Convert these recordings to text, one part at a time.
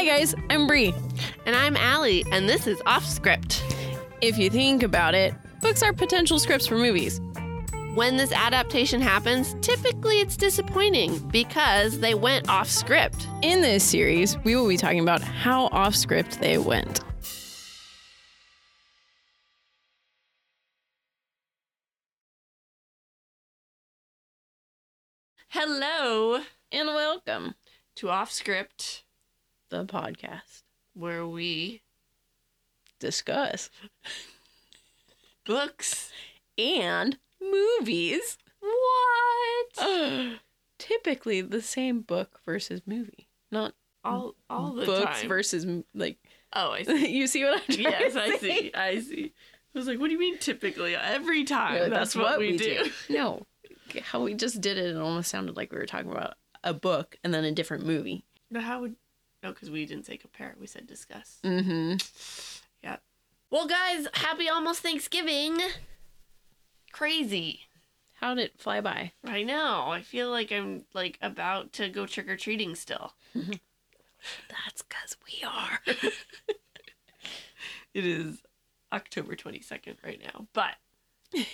Hi guys, I'm Bri. And I'm Alli, and this is Off Script. If you think about it, books are potential scripts for movies. When this adaptation happens, typically it's disappointing because they went off script. In this series, we will be talking about how off script they went. Hello And welcome to Off Script, the podcast. where we Discuss books. and movies. What? Typically the same book versus movie, not All all the books time. versus like oh, I see. you see what I'm trying yes, I see. I see. I was like, what do you mean typically? Every time. Really, that's, what, we, do. No, how we just did it, it almost sounded like we were talking about a book and then a different movie. But how would no, because we didn't say compare. We said discuss. Mm-hmm. Yeah. Well, guys, happy almost Thanksgiving. Crazy. How did it fly by? I know. I feel like I'm like about to go trick or treating still. That's because we are. It is October 22nd right now, but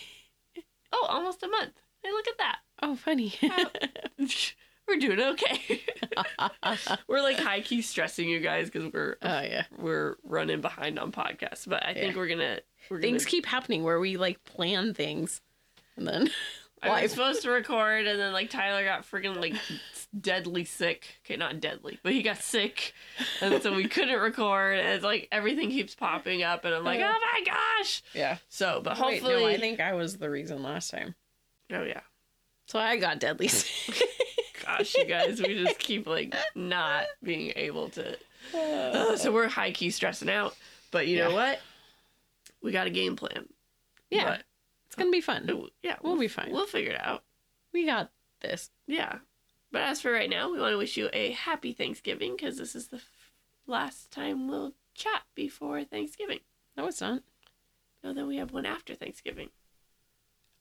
oh, almost a month. Hey, look at that. Oh, funny. We're doing okay. we're like high key stressing you guys because we're oh yeah. we're running behind on podcasts, but I think Yeah. we're gonna we're gonna Things keep happening where we like plan things, and then I was supposed to record, and then like Tyler got freaking like deadly sick. Okay, not deadly, but he got sick, and so we couldn't record. And it's like everything keeps popping up, and I'm like, oh my gosh. yeah. So, but Wait, hopefully, no, I think I was the reason last time. oh yeah, So I got deadly sick. Gosh, you guys, we just keep like not being able to. Uh. Ugh, so we're high key stressing out, but you know what? We got a game plan. yeah, But, it's gonna be fun. it- yeah, We'll be fine. We'll figure it out. We got this. Yeah. But as for right now, we want to wish you a happy Thanksgiving because this is the f- last time we'll chat before Thanksgiving. No, it's not. No, then we have one after Thanksgiving.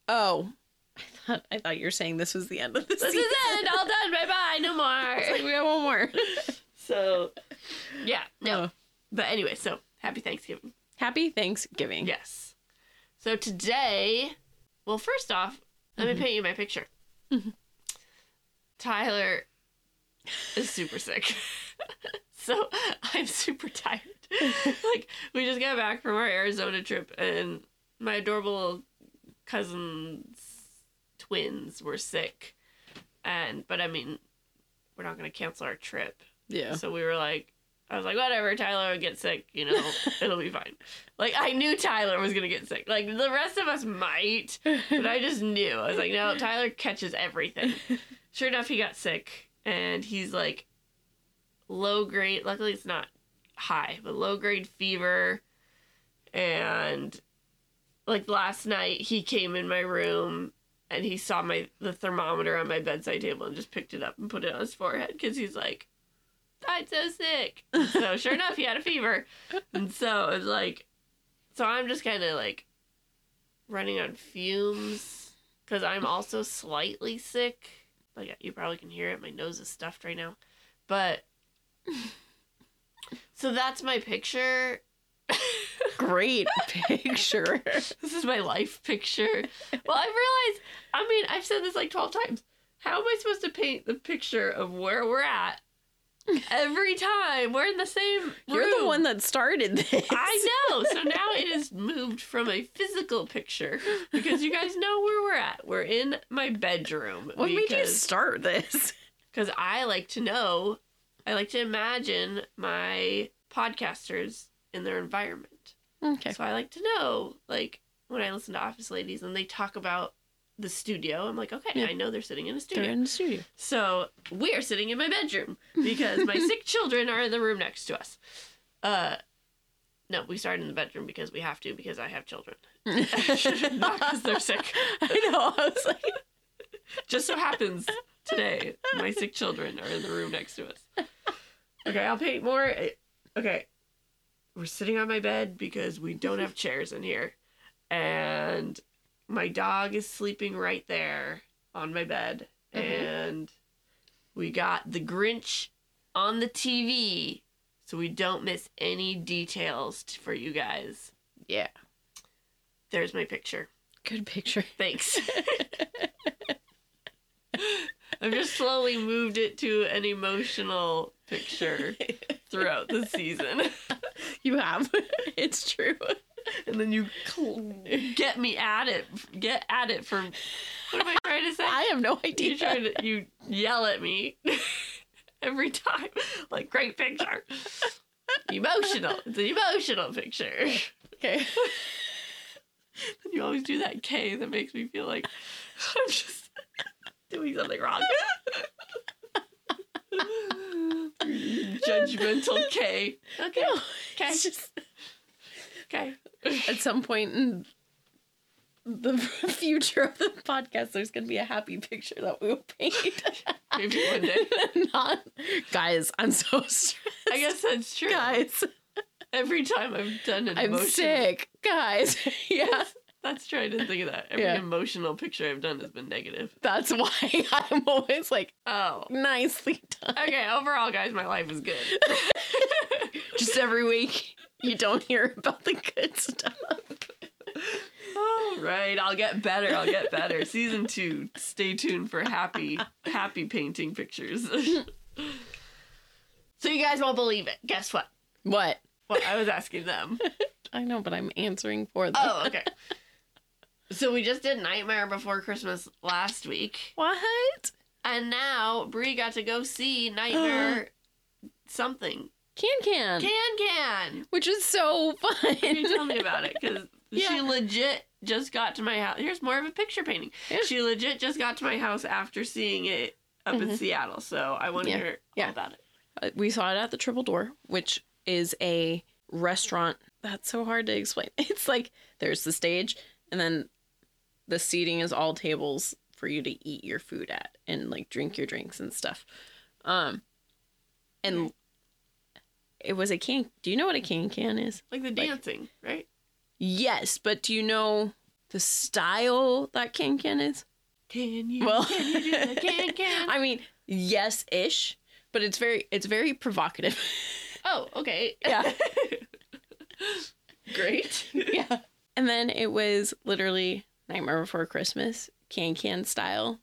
Oh, I thought I thought you were saying this was the end of the This season. is it. All done. Bye bye. No It's like more. we got one more. so, yeah. No. Oh. But anyway, so happy Thanksgiving. Happy Thanksgiving. Yes. So today, well, first off, let Mhm. me paint you my picture. Mhm. Tyler is super sick. so I'm super tired. like, we just got back from our Arizona trip, and my adorable cousin's twins were sick. And, but I mean, we're not going to cancel our trip. Yeah. So we were like, I was like, whatever, Tyler would get sick, you know, it'll be fine. Like, I knew Tyler was gonna get sick. Like, the rest of us might, but I just knew. I was like, no, Tyler catches everything. Sure enough, he got sick, and he's like low grade. Luckily, it's not high, but low grade fever. And like last night, he came in my room and he saw my the thermometer on my bedside table and just picked it up and put it on his forehead because he's like, I'm so sick. So sure enough, he had a fever, and so it's like, so I'm just kind of like running on fumes because I'm also slightly sick. Like you probably can hear it. My nose is stuffed right now, but so that's my picture. Great picture. This is my life picture. Well, I've realized, I mean, I've said this like 12 times. How am I supposed to paint the picture of where we're at every time? We're in the same room. You're the one that started this. I know. So now it is moved from a physical picture because you guys know where we're at. We're in my bedroom. What made you start this? because I like to know, I like to imagine my podcasters in their environment. Okay. So I like to know, like, when I listen to Office Ladies and they talk about the studio, I'm like, okay, Yeah. I know they're sitting in a studio. They're in the studio. So we are sitting in my bedroom because my sick children are in the room next to us. Uh, no, we started in the bedroom because we have to because I have children, not because they're sick. I know. I was like, Just so happens today, my sick children are in the room next to us. Okay, I'll paint more. Okay, we're sitting on my bed because we don't have chairs in here, and my dog is sleeping right there on my bed, Mhm. and we got the Grinch on the TV so we don't miss any details t- for you guys. Yeah. There's my picture. Good picture. Thanks. I've just slowly moved it to an emotional picture throughout the season. You have. it's true. And then you get me at it. Get at it for. What am I trying to say? I have no idea. You try to you yell at me every time. Like great picture. Emotional. It's an emotional picture. Okay. then You always do that K that makes me feel like I'm just doing something wrong. Judgmental K. Okay. No, Okay. Just Okay. at some point in the future of the podcast, there's gonna be a happy picture that we'll paint. Maybe one day. Not, guys. I'm so stressed. I guess that's true. guys. Every time I've done an I'm emotional sick, guys. yeah, That's true. I didn't think of that. Every Yeah. emotional picture I've done has been negative. that's why I'm always like Oh. nicely done. Okay, overall, guys, my life is good. Just every week, you don't hear about the good stuff. All right, I'll get better. I'll get better. Season two. Stay tuned for happy, happy painting pictures. so you guys won't believe it. Guess what? What? Well, I was asking them. I know, but I'm answering for them. Oh, okay. So we just did Nightmare Before Christmas last week, What? and now Bri got to go see Nightmare something. Can can. Can Can. Which is so fun. Can you tell me about it? Because she legit just got to my house. Here's more of a picture painting. Yeah. She legit just got to my house after seeing it up in Mhm. Seattle. So I want to Yeah. hear Yeah. all about it. Uh, we saw it at the Triple Door, which is a restaurant. That's so hard to explain. It's like there's the stage, and then the seating is all tables for you to eat your food at and like drink your drinks and stuff. Um, and it was a can. Do you know what a can can is? Like the dancing, right? Yes, but do you know the style that can can is? Can you? Well- can you do the can can? I mean, yes ish, but it's very it's very provocative. oh, okay. Yeah. Great. yeah. And then it was literally Nightmare Before Christmas, can can style.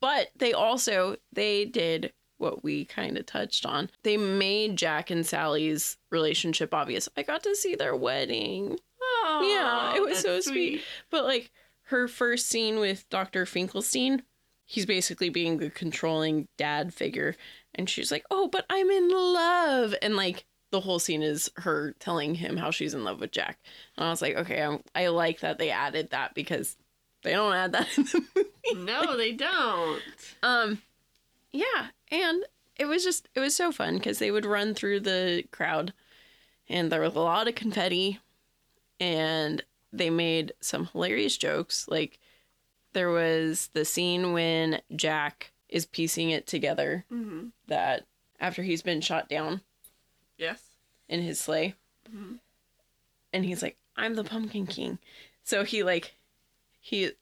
But they also they did what we kind of touched on. They made Jack and Sally's relationship obvious. I got to see their wedding. Oh, Yeah, it was so sweet. But like her first scene with Dr. Finkelstein, he's basically being the controlling dad figure. And she's like, Oh, but I'm in love. And like the whole scene is her telling him how she's in love with Jack. And I was like, Okay, I'm, I like that they added that because they don't add that in the movie. No, they don't. Um, yeah. And it was just, it was so fun because they would run through the crowd and there was a lot of confetti and they made some hilarious jokes. Like there was the scene when Jack is piecing it together hmm that after he's been shot down Yes. in his sleigh, Mhm. and he's like, "I'm the Pumpkin King," so he like he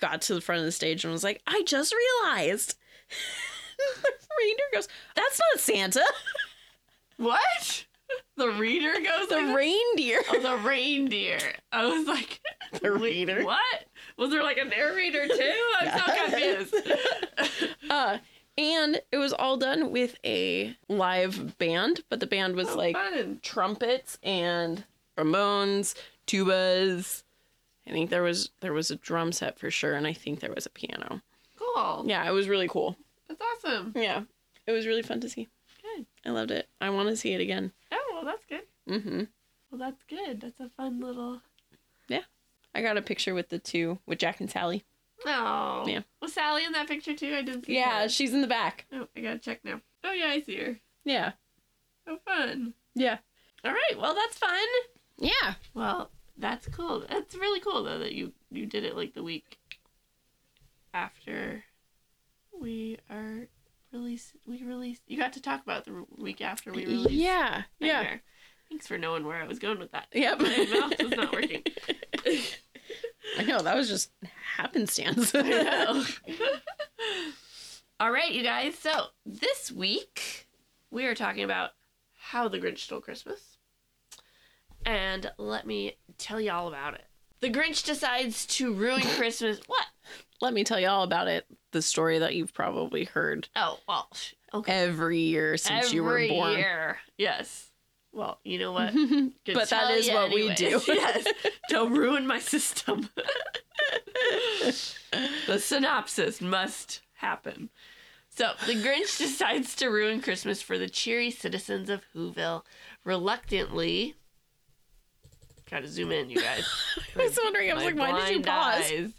got to the front of the stage and was like, "I just realized." the reader goes, "That's not Santa. What? The reader goes. The like reindeer." Oh, the reindeer. I was like, The reader. What? Was there like a narrator too? I'm so confused. Uh, and it was all done with a live band, but the band was Oh, like fun. trumpets and trombones, tubas. I think there was there was a drum set for sure, and I think there was a piano. Cool. Yeah, it was really cool. That's awesome. Yeah, it was really fun to see. Good. I loved it. I want to see it again. Oh, well, that's good. hmm Well, that's good. That's a fun little. Yeah, I got a picture with the two with Jack and Sally. Oh. Yeah. Was Sally in that picture too? I didn't see Yeah, her. she's in the back. Oh, I gotta check now. Oh, yeah, I see her. Yeah, Oh, fun. yeah, All right. Well, that's fun. yeah. Well, that's cool. That's really cool though that you you did it like the week after we are release. We released. You got to talk about the week after we released. Yeah, yeah. Nightmare. Thanks for knowing where I was going with that. Yep. My mouth was not working. I know that was just happenstance. I know. All right, you guys. So this week we are talking about How the Grinch Stole Christmas. And let me tell you all about it. The Grinch decides to ruin Christmas. What? Let me tell you all about it. The story that you've probably heard Oh, well, okay. every year since you were Every born. year. Yes. Well, you know what? But that is tell is ya what we do. yes. Don't ruin my system. the synopsis must happen. So, the Grinch decides to ruin Christmas for the cheery citizens of Whoville. Reluctantly, gotta zoom in, you guys. I was wondering, I was like, why did you pause? eyes.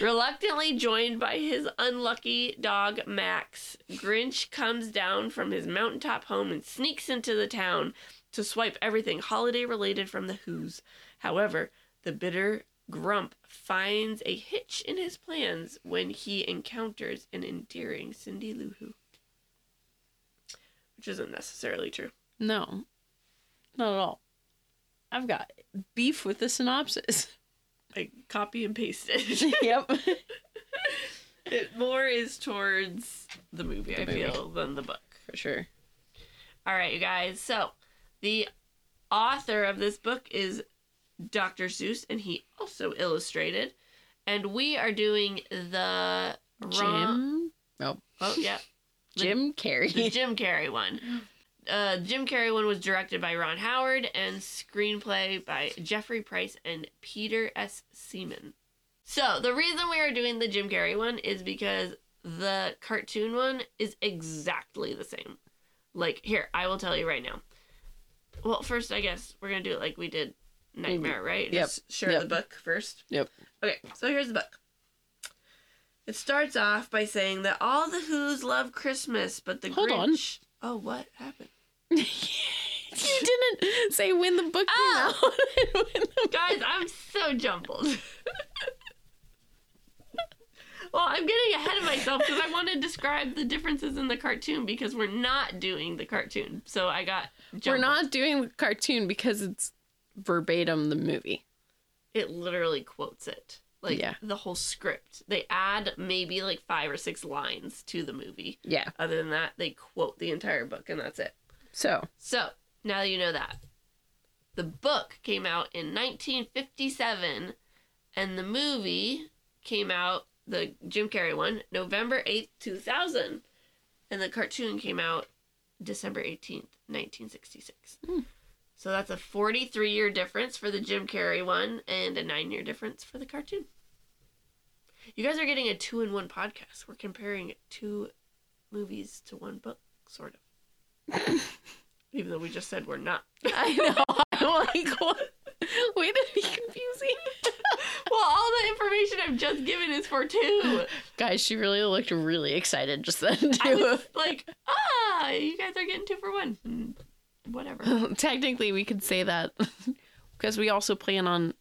Reluctantly joined by his unlucky dog Max, Grinch comes down from his mountaintop home and sneaks into the town to swipe everything holiday related from the Who's. However, the bitter Grump finds a hitch in his plans when he encounters an endearing Cindy Lou Who. Which isn't necessarily true. No, not at all. I've got beef with the synopsis. I copy and pasted. yep. It more is towards the movie, The I movie. feel, than the book. For sure. All right, you guys. So, the author of this book is Dr. Seuss, and he also illustrated. And we are doing the Ron- Jim. Oh, Oh, yeah, The- Jim the Jim Carrey one. Uh, Jim Carrey one was directed by Ron Howard and screenplay by Jeffrey Price and Peter S. Seaman. So the reason we are doing the Jim Carrey one is because the cartoon one is exactly the same. Like here, I will tell you right now. Well, first I guess we're gonna do it like we did Nightmare, right? Yep. Just share Yep. the book first. Yep. Okay, so here's the book. It starts off by saying that all the Who's love Christmas, but the Hold on. Grinch. Oh, what happened? you didn't say when the book came Oh. out. When the- Guys, I'm so jumbled. well, I'm getting ahead of myself because I want to describe the differences in the cartoon because we're not doing the cartoon. So I got. We're not doing the cartoon because it's verbatim the movie. It literally quotes it. Like Yeah. the whole script. They add maybe like five or six lines to the movie. Yeah. Other than that, they quote the entire book and that's it. So So, now that you know that, the book came out in 1957 and the movie came out, the Jim Carrey one, November 8th, 2000. And the cartoon came out December 18th, 1966. Hmm. So that's a 43 year difference for the Jim Carrey one and a 9 year difference for the cartoon. You guys are getting a two in one podcast. We're comparing two movies to one book, sort of. Even though we just said we're not. I know. I'm like, what? Way to be confusing. well, all the information I've just given is for two. Guys, she really looked really excited just then I too. was like, ah, you guys are getting two for one. Mm, Whatever. Technically, we could say that because we also plan on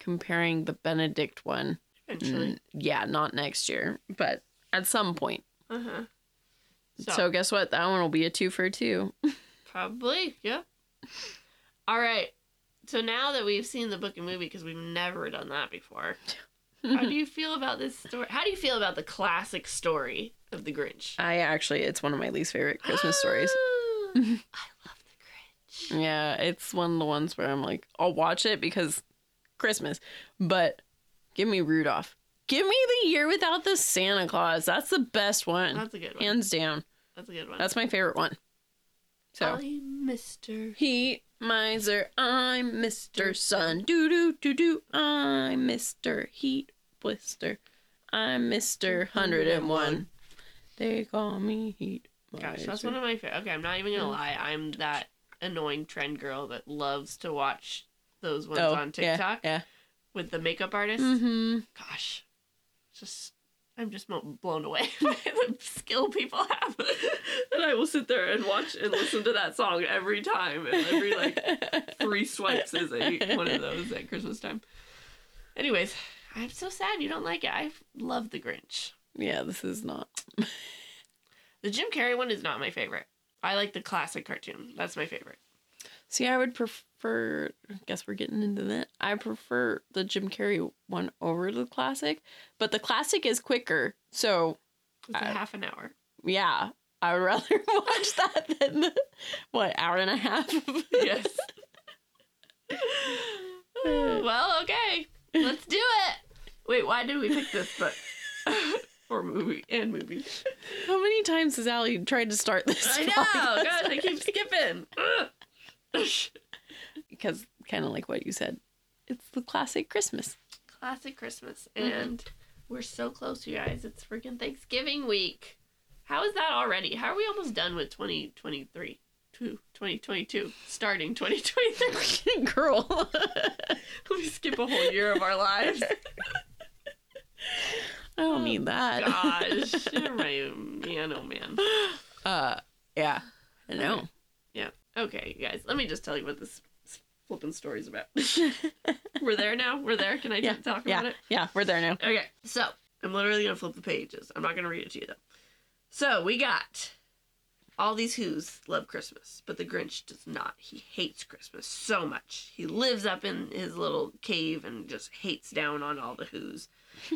comparing the Benedict one. Eventually. Mm, yeah, not next year, but at some point. Uh huh. So, So, guess what? That one will be a two for two. probably, yep. All right. So now that we've seen the book and movie, because we've never done that before, how do you feel about this story? How do you feel about the classic story of the Grinch? I actually, it's one of my least favorite Christmas stories. I love the Grinch. Yeah, it's one of the ones where I'm like, I'll watch it because Christmas, but give me Rudolph. Give me the year without the Santa Claus. That's the best one. That's a good one. Hands down. That's a good one. That's my favorite one. So, I'm Mr. Heat Miser, I'm Mr. Sun. Do do do doo. I'm Mr. Heat Blister. I'm Mr. 101. They call me Heat. Gosh, that's one of my favorite. Okay, I'm not even gonna lie. I'm that annoying trend girl that loves to watch those ones on TikTok Oh, Yeah. with the makeup artist. Mm-hmm. Gosh, just I'm just blown away by the skill people have, and I will sit there and watch and listen to that song every time, and every like three swipes is a one of those at Christmas time. Anyways, I'm so sad you don't like it. I love the Grinch. Yeah, this is not. The Jim Carrey one is not my favorite. I like the classic cartoon. That's my favorite. See, I would prefer. I guess we're getting into that. I prefer the Jim Carrey one over the classic, but the classic is quicker. So It's I- half an hour. yeah, I would rather watch that than the, what hour and a half. Yes. well, okay. Let's do it. Wait, why did we pick this book? or movie and movie. How many times has Alli tried to start this? I know. God, I keep skipping. Because kind of like what you said, it's the classic Christmas. Classic Christmas. And we're so close, you guys. It's freaking Thanksgiving week. How is that already? How are we almost done with 2023? Two, 2022. Starting 2023. Girl. we skip a whole year of our lives. I don't mean that. Gosh. my man, oh man. Uh, yeah. I know. Yeah. Okay, you guys, let me just tell you what this flipping stories about. We're there now? We're there? Can I Yeah, talk yeah, about it? yeah. We're there now. Okay, so I'm literally gonna flip the pages. I'm not gonna read it to you though. So we got all these Who's love Christmas, but the Grinch does not. He hates Christmas so much. He lives up in his little cave and just hates down on all the Who's.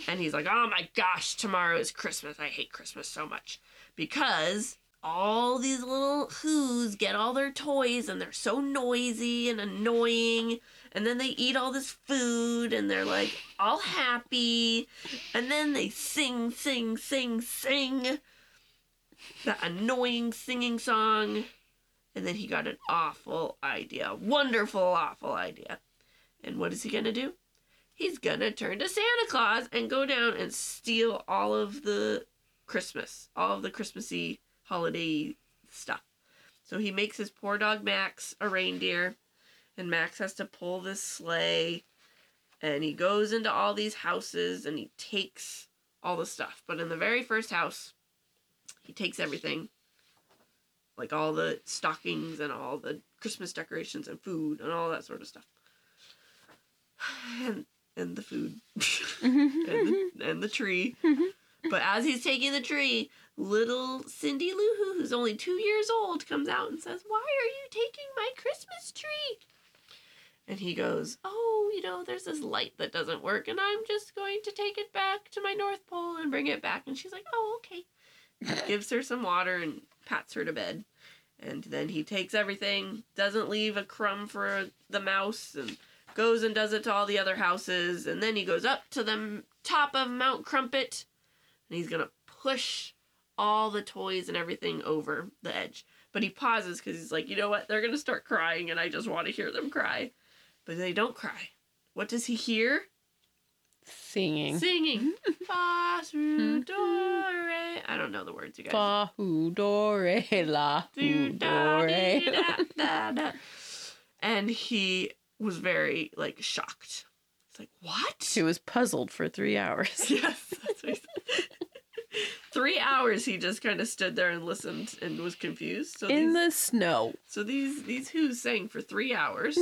And he's like, oh my gosh, tomorrow is Christmas. I hate Christmas so much. Because all these little Who's get all their toys and they're so noisy and annoying. And then they eat all this food and they're like all happy. And then they sing, sing, sing, sing that annoying singing song. And then he got an awful idea. Wonderful, awful idea. And what is he to do? He's to turn to Santa Claus and go down and steal all of the Christmas, all of the Christmassy holiday stuff. So he makes his poor dog Max a reindeer, and Max has to pull this sleigh, and he goes into all these houses and he takes all the stuff. But in the very first house, he takes everything, like all the stockings and all the Christmas decorations and food and all that sort of stuff. And and the food mm-hmm. and, the, and the tree. Mm-hmm. But as he's taking the tree, little Cindy Lou Who, who's only two years old, comes out and says, Why are you taking my Christmas tree? And he goes, Oh, you know, there's this light that doesn't work, and I'm just going to take it back to my North Pole and bring it back. And she's like, Oh, okay. Gives her some water and pats her to bed. And then he takes everything, doesn't leave a crumb for the mouse, and goes and does it to all the other houses. And then he goes up to the top of Mount Crumpet, and he's gonna push all the toys and everything over the edge. But he pauses because he's like, you know what? They're gonna start crying, and I just want to hear them cry. But they don't cry. What does he hear? Singing. Singing. Fa su do re. I don't know the words, you guys. Fa hu do re la Do hu da do re. da da da. And he was very like shocked. It's like, what? She was puzzled for three hours. Yes, that's what he said. Three hours he just kind of stood there and listened and was confused. So In these, the snow. so these these who's sang for three hours.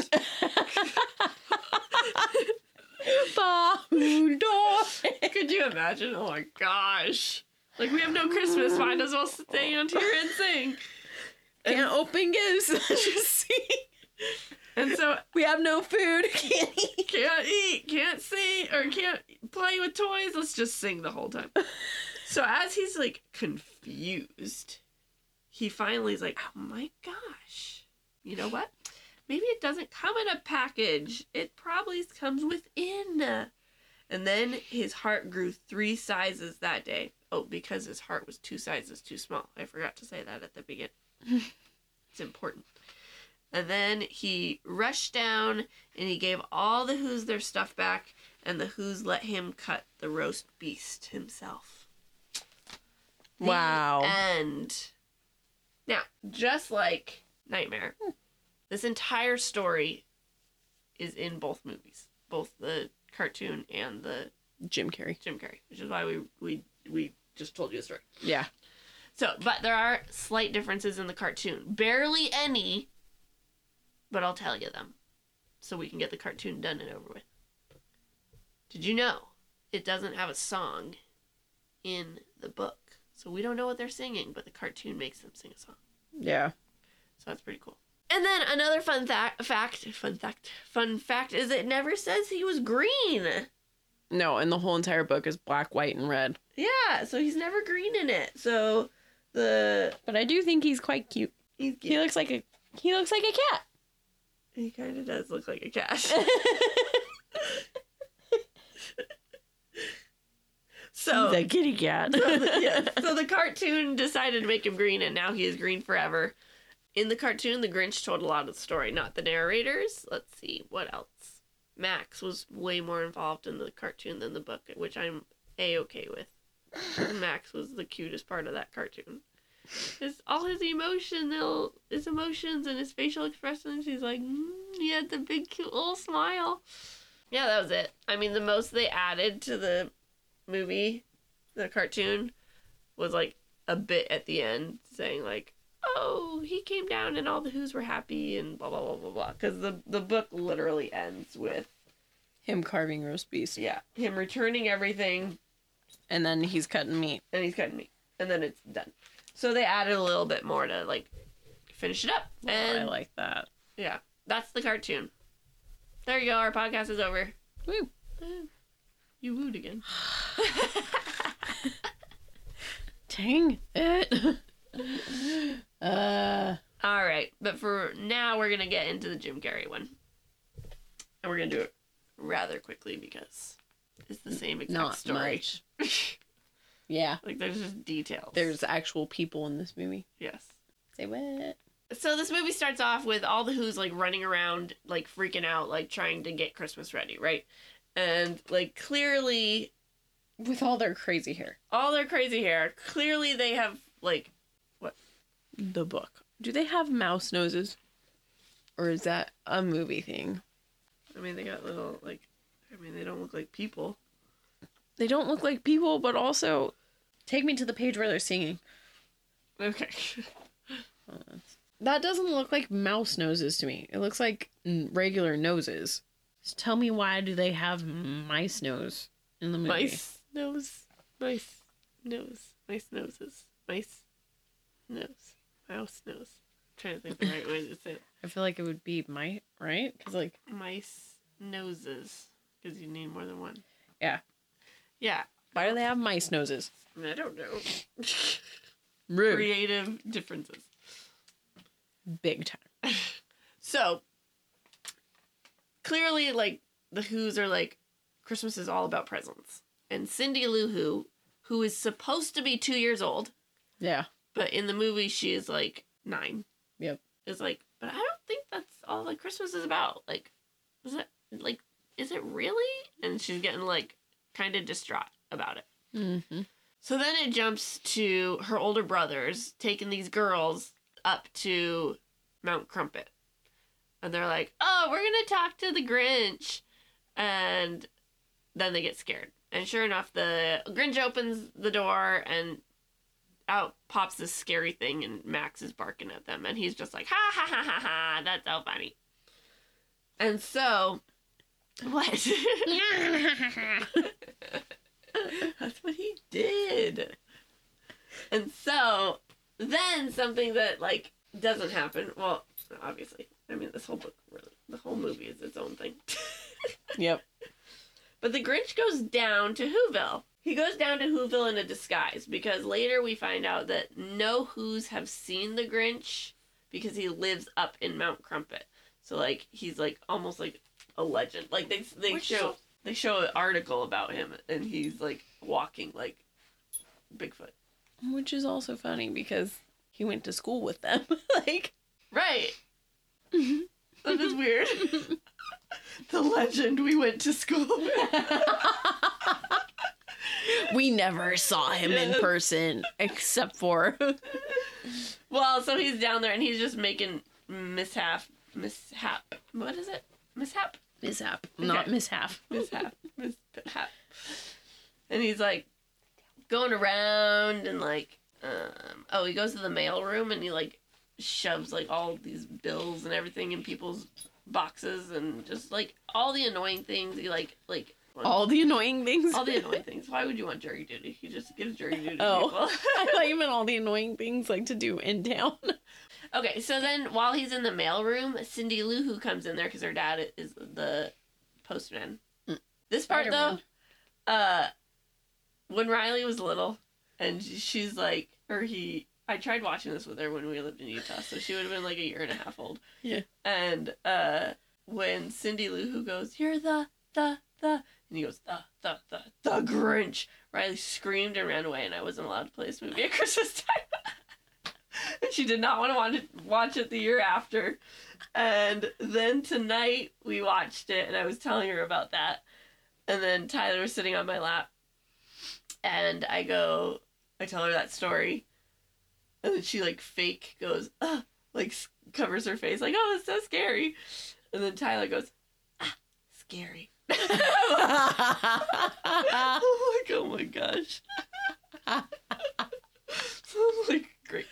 Fa hu do re. Could you imagine? Oh my gosh! Like we have no Christmas, might as well stay on here and sing. Can't open gifts. Just see. And so We have no food. Can't eat. can't eat, can't see, or can't play with toys. Let's just sing the whole time. So as he's like confused, he finally is like, "Oh my gosh, you know what? Maybe it doesn't come in a package. It probably comes within." And then his heart grew three sizes that day. Oh, because his heart was two sizes too small. I forgot to say that at the beginning. it's important. And then he rushed down and he gave all the Who's their stuff back, and the Who's let him cut the roast beast himself. The Wow. And Now, just like Nightmare, hmm. this entire story is in both movies, both the cartoon and the Jim Carrey. Jim Carrey, which is why we we we just told you a story. Yeah. So, but there are slight differences in the cartoon. Barely any, but I'll tell you them so we can get the cartoon done and over with. Did you know it doesn't have a song in the book? So we don't know what they're singing, but the cartoon makes them sing a song. Yeah. So that's pretty cool. And then another fun tha- fact, fun fact, fun fact is it never says he was green. No, and the whole entire book is black, white, and red. Yeah, so he's never green in it. So the But I do think he's quite cute. he's cute. He looks like a he looks like a cat. He kind of does look like a cat. so a kitty cat. so the, yeah, so the cartoon decided to make him green, and now he is green forever. In the cartoon, the Grinch told a lot of the story, not the narrators. Let's see what else. Max was way more involved in the cartoon than the book, which I'm a okay with. Max was the cutest part of that cartoon. His all his emotional, his emotions and his facial expressions. He's like, mm, he had the big cute little smile. Yeah, that was it. I mean, the most they added to the movie, the cartoon, was like a bit at the end saying like, "Oh, he came down and all the Who's were happy and blah blah blah blah blah." Because the the book literally ends with Him carving roast beef. yeah him returning everything And then he's cutting meat. and he's cutting meat, and then it's done. So they added a little bit more to like finish it up, Oh, I like that. yeah, that's the cartoon. There you go. Our podcast is over. Woo. You wooed again. Dang it. uh All right, but for now, we're gonna get into the Jim Carrey one, and we're gonna do it rather quickly because it's the same exact not story. much. Yeah. like there's just details. There's actual people in this movie. yes. Say what? So this movie starts off with all the Who's like running around, like freaking out, like trying to get Christmas ready, right? And like clearly, With all their crazy hair. all their crazy hair. Clearly, they have like what The book. Do they have mouse noses? Or is that a movie thing? I mean, they got little like, I mean, they don't look like people. They don't look like people, but also take me to the page where they're singing. Okay. That doesn't look like mouse noses to me. It looks like regular noses. Just tell me why do they have mice nose in the movie? Mice nose, mice nose, mice noses, mice nose, mouse nose. I'm trying to think the right way to say it. I feel like it would be mice, right? Because like Mice noses, because you need more than one. Yeah. Yeah. why do they have mice noses? I don't know. Rude. Creative differences. Big time. So clearly, like the Who's are like Christmas is all about presents, and Cindy Lou Who, who is supposed to be two years old, Yeah. but in the movie she is like nine. Yep. Is like, but I don't think that's all that Christmas is about. Like, is it like, is it really? And she's getting like kind of distraught about it. Mm-hmm. So then it jumps to her older brothers taking these girls up to Mount Crumpet. And they're like, oh, we're to talk to the Grinch. And then they get scared. And sure enough, the Grinch opens the door and out pops this scary thing. And Max is barking at them. And he's just like, ha ha ha ha ha, that's so funny. And so, what? That's what he did. And so then something that like doesn't happen. Well, obviously, I mean this whole book really, the whole movie is its own thing. Yep. But the Grinch goes down to Whoville. He goes down to Whoville in a disguise because later we find out that no Who's have seen the Grinch because he lives up in Mount Crumpet. So like he's like almost like a legend. Like they they Which show is- they show an article about him and he's like walking like Bigfoot. Which is also funny because he went to school with them. like, Right. that is weird. the legend we went to school with. we never saw him in person except for. Well, so he's down there and he's just making mishap mishap. What is it? Mishap? Mishap. Not Okay. mishap. Mishap. mishap. And he's like going around and like um oh he goes to the mail room and he like shoves like all these bills and everything in people's boxes and just like all the annoying things he like like All the annoying things. all the annoying things. Why would you want jury duty? He just gives jury duty Oh. I thought you meant all the annoying things like to do in town. Okay, so then while he's in the mailroom, Cindy Lou Who comes in there because her dad is the postman. Mm. This part Spider-Man. though, uh, when Riley was little, and she's like, or he I tried watching this with her when we lived in Utah, so she would have been like a year and a half old. Yeah. And uh, when Cindy Lou Who goes, "You're the the the," and he goes, "the the the the Grinch," Riley screamed and ran away, and I wasn't allowed to play this movie at Christmas time. and she did not want to watch it, watch it the year after. And then tonight we watched it, and I was telling her about that. And then Tyler was sitting on my lap, and I go, I tell her that story, and then she like fake goes, ah, like covers her face, like, oh, it's so scary. And then Tyler goes, ah, scary. I'm like, oh my gosh. I'm like, great.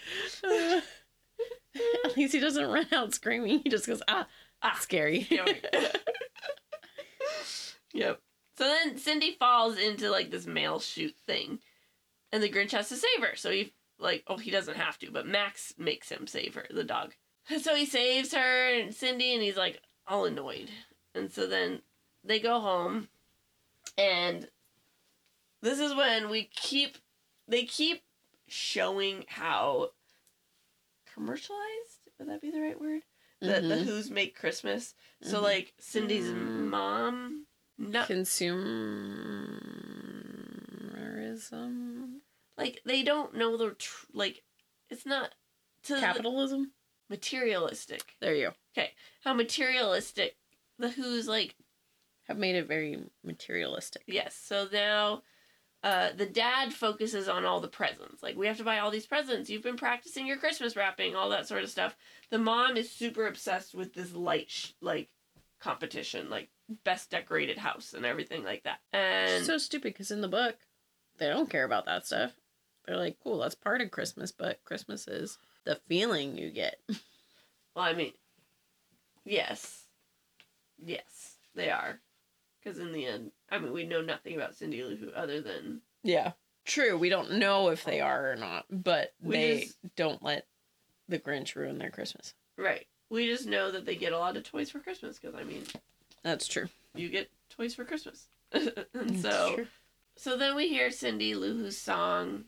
At least he doesn't run out screaming. He just goes, ah, Ah, scary. yep. So then Cindy falls into like this mail chute thing, and the Grinch has to save her. So he like, oh, he doesn't have to, but Max makes him save her, the dog. And so he saves her and Cindy, and he's like all annoyed. And so then they go home, and this is when we keep they keep showing how commercialized would that be the right word the the Mhm. Who's make Christmas. So Mhm. like Cindy's Mm. mom, no, Consumerism. Like they don't know the tr- like it's not to the Capitalism. materialistic. There you go. Okay, how materialistic the Who's like Have made it very materialistic. yes. So now. Uh, the dad focuses on all the presents. Like, we have to buy all these presents. You've been practicing your Christmas wrapping, all that sort of stuff. The mom is super obsessed with this light, sh- like, competition, like, best decorated house and everything like that. And It's so stupid because in the book, they don't care about that stuff. They're like, cool, that's part of Christmas, but Christmas is the feeling you get. Well, I mean, yes. Yes, they are. Because in the end, I mean, we know nothing about Cindy Lou Who other than. Yeah. True. We don't know if they are or not, but We they just- don't let the Grinch ruin their Christmas. Right. We just know that they get a lot of toys for Christmas. Because, I mean, That's true. you get toys for Christmas. and That's so. true. So then we hear Cindy Lou Who's song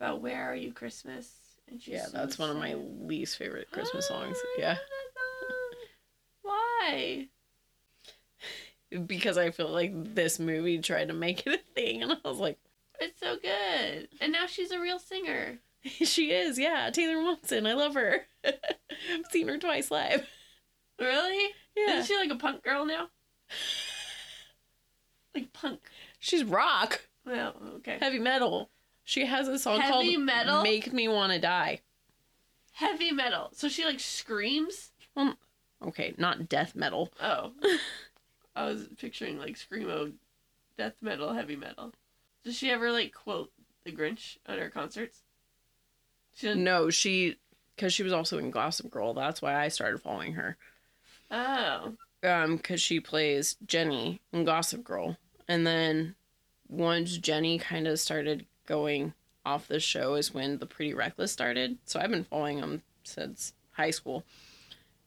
about Where Are You Christmas? And she's Yeah, so that's one of my least favorite Christmas Ah, songs. Yeah. love that song. Why? Because I feel like this movie tried to make it a thing, and I was like, It's so good. And now she's a real singer. she is, yeah. Taylor Momsen. I love her. I've seen her twice live. Really? Yeah. Isn't she like a punk girl now? Like punk. She's rock. Well, okay. Heavy metal. She has a song Heavy called metal? Make Me Wanna Die. Heavy metal. So she like screams? Well, Okay, not death metal. Oh. I was picturing like screamo death metal, heavy metal. Does she ever like quote the Grinch at her concerts? She No, she because she was also in Gossip Girl. That's why I started following her. Oh. Um, because she plays Jenny in Gossip Girl, and then once Jenny kind of started going off the show is when the Pretty Reckless started. So I've been following them since high school,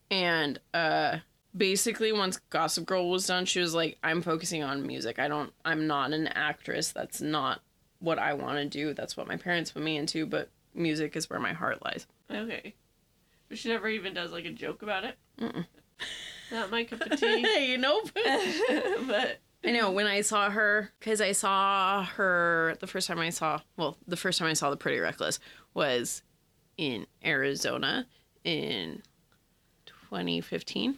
and uh, basically once Gossip Girl was done, she was like, "I'm focusing on music. I don't. I'm not an actress. That's not what I want to do. That's what my parents put me into. But music is where my heart lies." Okay. But she never even does like a joke about it. Mm-mm. Not my cup of tea. you know. but I know when I saw her because I saw her the first time I saw well the first time I saw the Pretty Reckless was in Arizona in 2015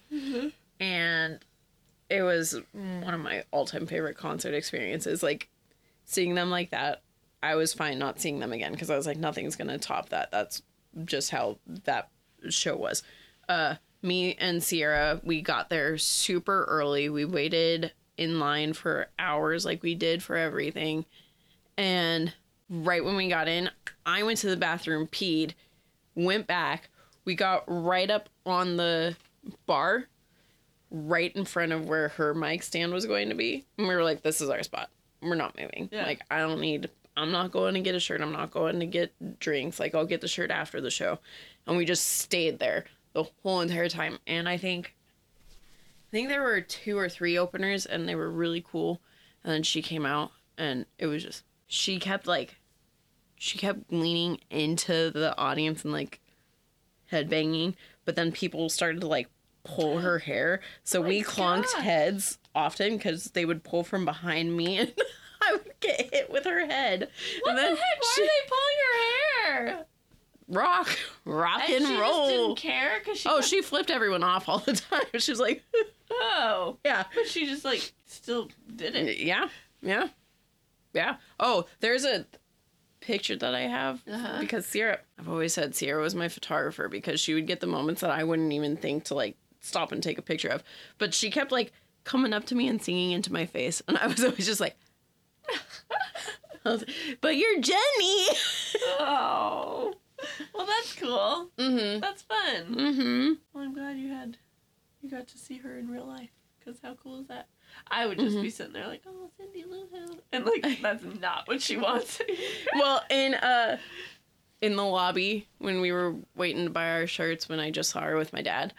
and it was one of my all-time favorite concert experiences. Like seeing them like that I was fine not seeing them again because I was like nothing's going to top that. That's just how that show was. Uh me and Sierra, we got there super early. We waited in line for hours like we did for everything. And right when we got in, I went to the bathroom, peed, went back. We got right up on the bar, right in front of where her mic stand was going to be. And we were like, this is our spot. We're not moving. Yeah. Like, I don't need, I'm not going to get a shirt. I'm not going to get drinks. Like, I'll get the shirt after the show. And we just stayed there the whole entire time. And I think, think there were two or three openers and they were really cool. And then she came out and it was just, she kept like she kept leaning into the audience and like headbanging, but then people started to like pull her hair. So Oh we clonked gosh. heads often because they would pull from behind me and I would get hit with her head. What and the then heck? Why she- are they pulling her hair? Rock, rock And and, roll. didn't care because she. Oh, kept- she flipped everyone off all the time. She was like, Oh, yeah, but she just like still did it. yeah, yeah, yeah. Oh, there's a picture that I have Uh-huh. because Sierra. I've always said Sierra was my photographer because she would get the moments that I wouldn't even think to like stop and take a picture of. But she kept like coming up to me and singing into my face, and I was always just like. Was, but you're Jenny. Oh, well, that's cool. mm-hmm. That's fun. Mm-hmm. Well, I'm glad you had you got to see her in real life. Cause how cool is that? I would just be sitting there like, oh, Cindy Lou Who, and like that's not what she wants. well in uh in the lobby when we were waiting to buy our shirts when i just saw her with my dad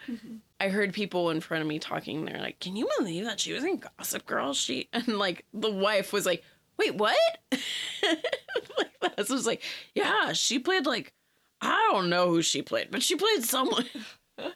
i heard people in front of me talking they're like can you believe that she was in gossip girl she and like the wife was like wait what like that was like yeah she played like i don't know who she played but she played someone and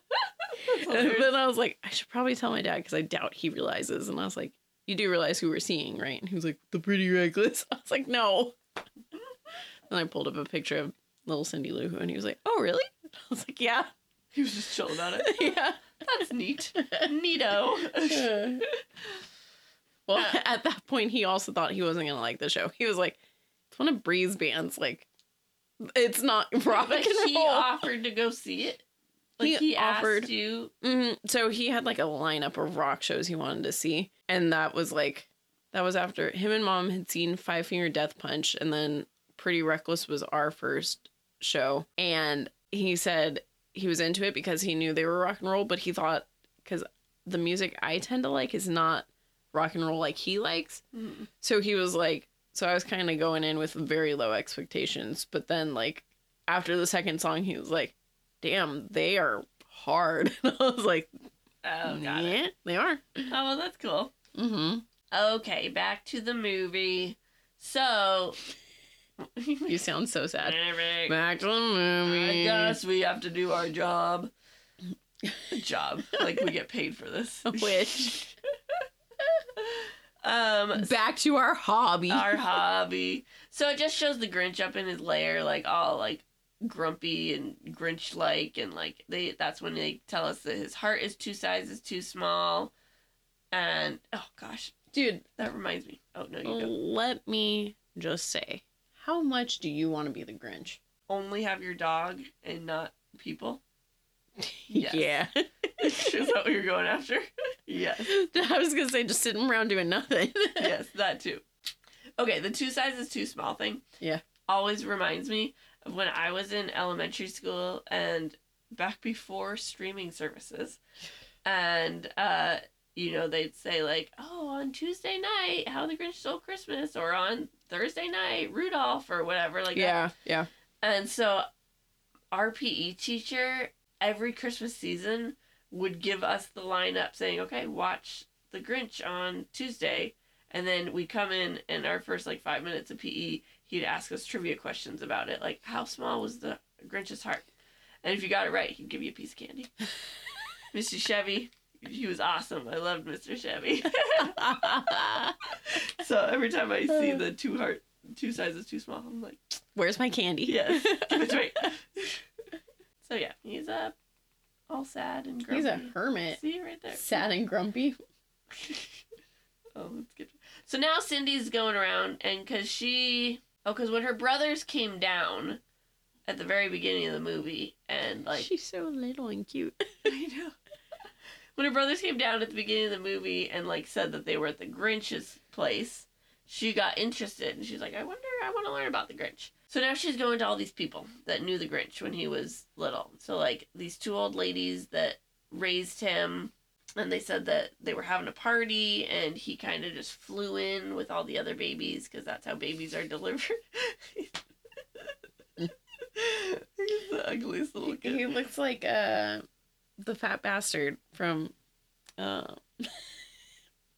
then i was like i should probably tell my dad because i doubt he realizes and i was like you do realize who we're seeing right and he was like the pretty reckless i was like no and I pulled up a picture of little Cindy Lou Who, and he was like, "Oh, really?" I was like, "Yeah, he was just chill about it. yeah." That's neat. Neato. well, at that point, he also thought he wasn't gonna like the show. He was like, "It's one of Bri's bands. Like, it's not rock But and he roll." offered to go see it. Like He he, offered- you. hmm So he had like a lineup of rock shows he wanted to see, and that was like, that was after him and mom had seen Five Finger Death Punch, and then Pretty Reckless was our first show, and he said he was into it because he knew they were rock and roll, but he thought because the music I tend to like is not rock and roll like he likes, Mm. so he was like, so I was kind of going in with very low expectations, but then like after the second song, he was like, "Damn, they are hard." I was like, Oh, got yeah, it. they are. Oh, well, that's cool. Mm-hmm. Okay, back to the movie. So. You sound so sad. Back to the movie. I guess we have to do our job. job. Like we get paid for this. Wish. Um, Back to our hobby. our hobby. So it just shows the Grinch up in his lair, like all like grumpy and Grinch like, and like they. That's when they tell us that his heart is two sizes too small. And oh gosh, Dude, that reminds me. Oh no, you don't. let me just say, how much do you want to be the Grinch? Only have your dog and not people. Yes. Yeah. Is that what you're going after? yes. I was gonna say just sitting around doing nothing. yes, that too. Okay, the two sizes too small thing. Yeah. Always reminds me of when I was in elementary school and back before streaming services. And uh you know, they'd say like, "Oh, on Tuesday night, How the Grinch Stole Christmas," or on Thursday night, Rudolph, or whatever like that. yeah, yeah. And so our PE teacher every Christmas season would give us the lineup saying, "Okay, watch The Grinch on Tuesday." And then we come in and our first like 5 minutes of PE, he'd ask us trivia questions about it, like how small was the Grinch's heart? And if you got it right, he'd give you a piece of candy. Mr. Chevy, he was awesome. I loved Mr. Chevy. so every time I see uh. the two heart two sizes too small, I'm like, Where's my candy? Yes, give it to me. so yeah, he's uh, all sad and grumpy. He's a hermit. See right there. Sad and grumpy. Oh, let's get. So now Cindy's going around, and because she, oh, because when her brothers came down at the very beginning of the movie, and like, She's so little and cute. I know. When her brothers came down at the beginning of the movie and like said that they were at the Grinch's place, she got interested and she's like, I wonder, I want to learn about the Grinch. So now she's going to all these people that knew the Grinch when he was little. So like these two old ladies that raised him and they said that they were having a party and he kind of just flew in with all the other babies because that's how babies are delivered. He's the ugliest little kid. He looks like uh the fat bastard from uh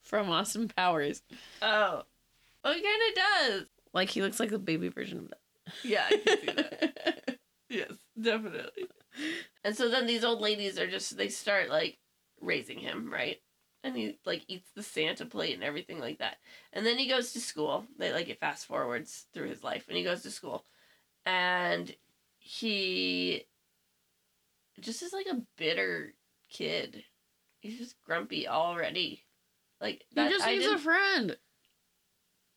from Austin Powers. Oh. Oh, he kind of does. Like he looks like the baby version of that. Yeah, I can see that. yes, definitely. And so then these old ladies are just they start like raising him, right? And he like eats the Santa plate and everything like that. And then he goes to school. They like it fast forwards through his life and he goes to school. And he just is like a bitter kid. He's just grumpy already. Like He just I needs a friend.